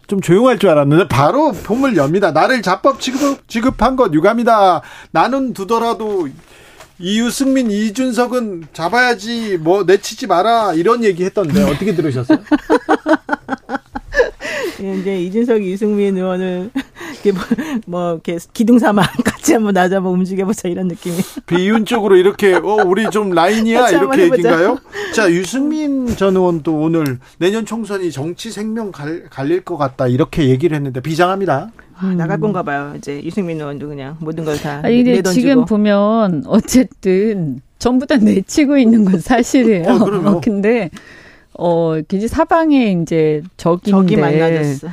좀 조용할 줄 알았는데 바로 폼을 엽니다. 나를 자법 지급, 지급한 것 유감이다. 나는 두더라도 이유승민, 이준석은 잡아야지 뭐 내치지 마라 이런 얘기 했던데 어떻게 들으셨어요? 예, 이제 이준석, 이승민 의원을 이렇게 뭐, 뭐 이렇게 기둥 삼아 같이 한번 나도 한번 움직여보자 이런 느낌이. 비윤 쪽으로 이렇게 어 우리 좀 라인이야 이렇게. 얘기인가요? 자 유승민 전 의원도 오늘 내년 총선이 정치 생명 갈, 갈릴 것 같다 이렇게 얘기를 했는데 비장합니다. 아, 나갈 건가 봐요. 이제 이승민 의원도 그냥 모든 걸 다 아니 근데 내던지고. 지금 보면 어쨌든 전부 다 내치고 있는 건 사실이에요. 어, 그럼요. 근데 어 굉장히 사방에 이제 적인데 적이 많아졌어.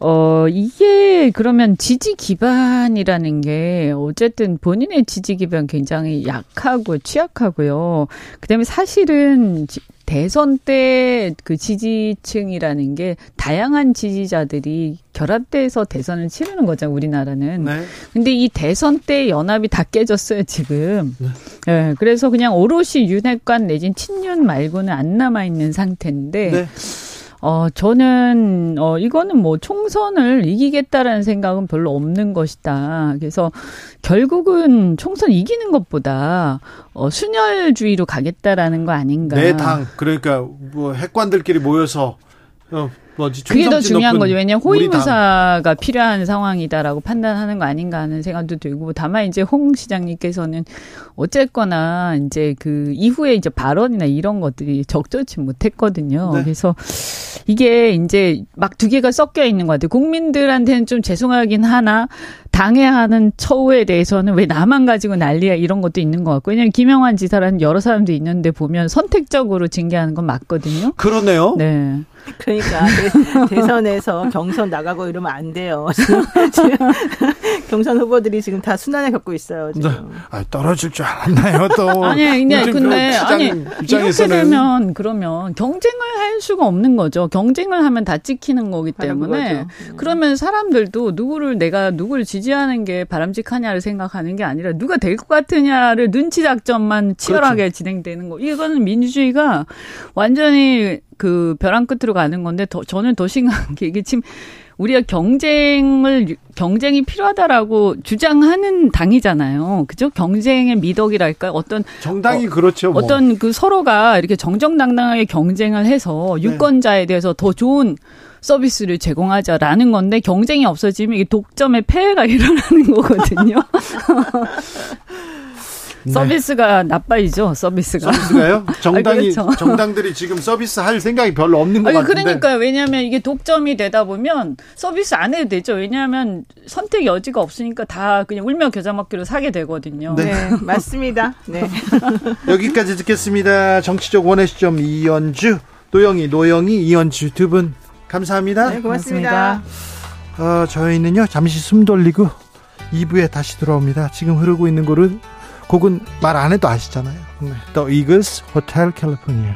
어 이게 그러면 지지 기반이라는 게 어쨌든 본인의 지지 기반 굉장히 약하고 취약하고요. 그 다음에 사실은 지- 대선 때 그 지지층이라는 게 다양한 지지자들이 결합돼서 대선을 치르는 거죠 우리나라는. 네. 근데 이 대선 때 연합이 다 깨졌어요 지금. 네. 예, 그래서 그냥 오롯이 윤핵관 내진 친윤 말고는 안 남아 있는 상태인데. 네. 어, 저는, 어, 이거는 뭐 총선을 이기겠다라는 생각은 별로 없는 것이다. 그래서 결국은 총선 이기는 것보다, 어, 순혈주의로 가겠다라는 거 아닌가. 네 내당 그러니까 뭐 핵관들끼리 모여서 어 뭐지 그게 더 중요한 거죠. 왜냐하면. 호위무사가 필요한 상황이다라고 판단하는 거 아닌가 하는 생각도 들고, 다만 이제 홍 시장님께서는 어쨌거나 이제 그 이후에 이제 발언이나 이런 것들이 적절치 못했거든요. 네. 그래서 이게 이제 막 두 개가 섞여 있는 것 같아요. 국민들한테는 좀 죄송하긴 하나 당해하는 처우에 대해서는 왜 나만 가지고 난리야 이런 것도 있는 것 같고 왜냐하면 김영환 지사라는 여러 사람도 있는데 보면 선택적으로 징계하는 건 맞거든요. 그러네요. 네. 그러니까 대, 선에서 경선 나가고 이러면 안 돼요. 지금, 지금 경선 후보들이 지금 다 순환을 겪고 있어요. 지금. 아, 떨어질 줄 알았나요 또? 아니, 그냥 홍준표 근데 시장 아니 이렇게 입장에서는 되면 그러면 경쟁을 할 수가 없는 거죠. 경쟁을 하면 다 찍히는 거기 때문에. 그러면 사람들도 누구를 내가 누구를 지지 하는 게 바람직하냐를 생각하는 게 아니라 누가 될 것 같으냐를 눈치 작전만 치열하게 그렇죠. 진행되는 거. 이거는 민주주의가 완전히 그 벼랑 끝으로 가는 건데 더, 저는 더 심각한 게 이게 지금 우리가 경쟁을 경쟁이 필요하다라고 주장하는 당이잖아요. 그죠? 경쟁의 미덕이랄까 어떤 정당이 어, 그렇죠. 뭐. 어떤 그 서로가 이렇게 정정당당하게 경쟁을 해서 네. 유권자에 대해서 더 좋은 서비스를 제공하자라는 건데 경쟁이 없어지면 이게 독점의 폐해가 일어나는 거거든요. 네. 서비스가 나빠지죠, 서비스가. 서비스가요? 정당이 그렇죠. 정당들이 지금 서비스 할 생각이 별로 없는 것 아니, 같은데. 그러니까 왜냐하면 이게 독점이 되다 보면 서비스 안 해도 되죠. 왜냐하면 선택 여지가 없으니까 다 그냥 울며 겨자 먹기로 사게 되거든요. 네. 네, 맞습니다. 네. 여기까지 듣겠습니다. 정치적 원의 시점 이연주, 노영희, 노영희, 이연주 두 분 감사합니다. 네, 고맙습니다. 어, 저희는요 잠시 숨 돌리고 2부에 다시 돌아옵니다. 지금 흐르고 있는 곡은 곡은 말 안 해도 아시잖아요. 네. The Eagles Hotel California.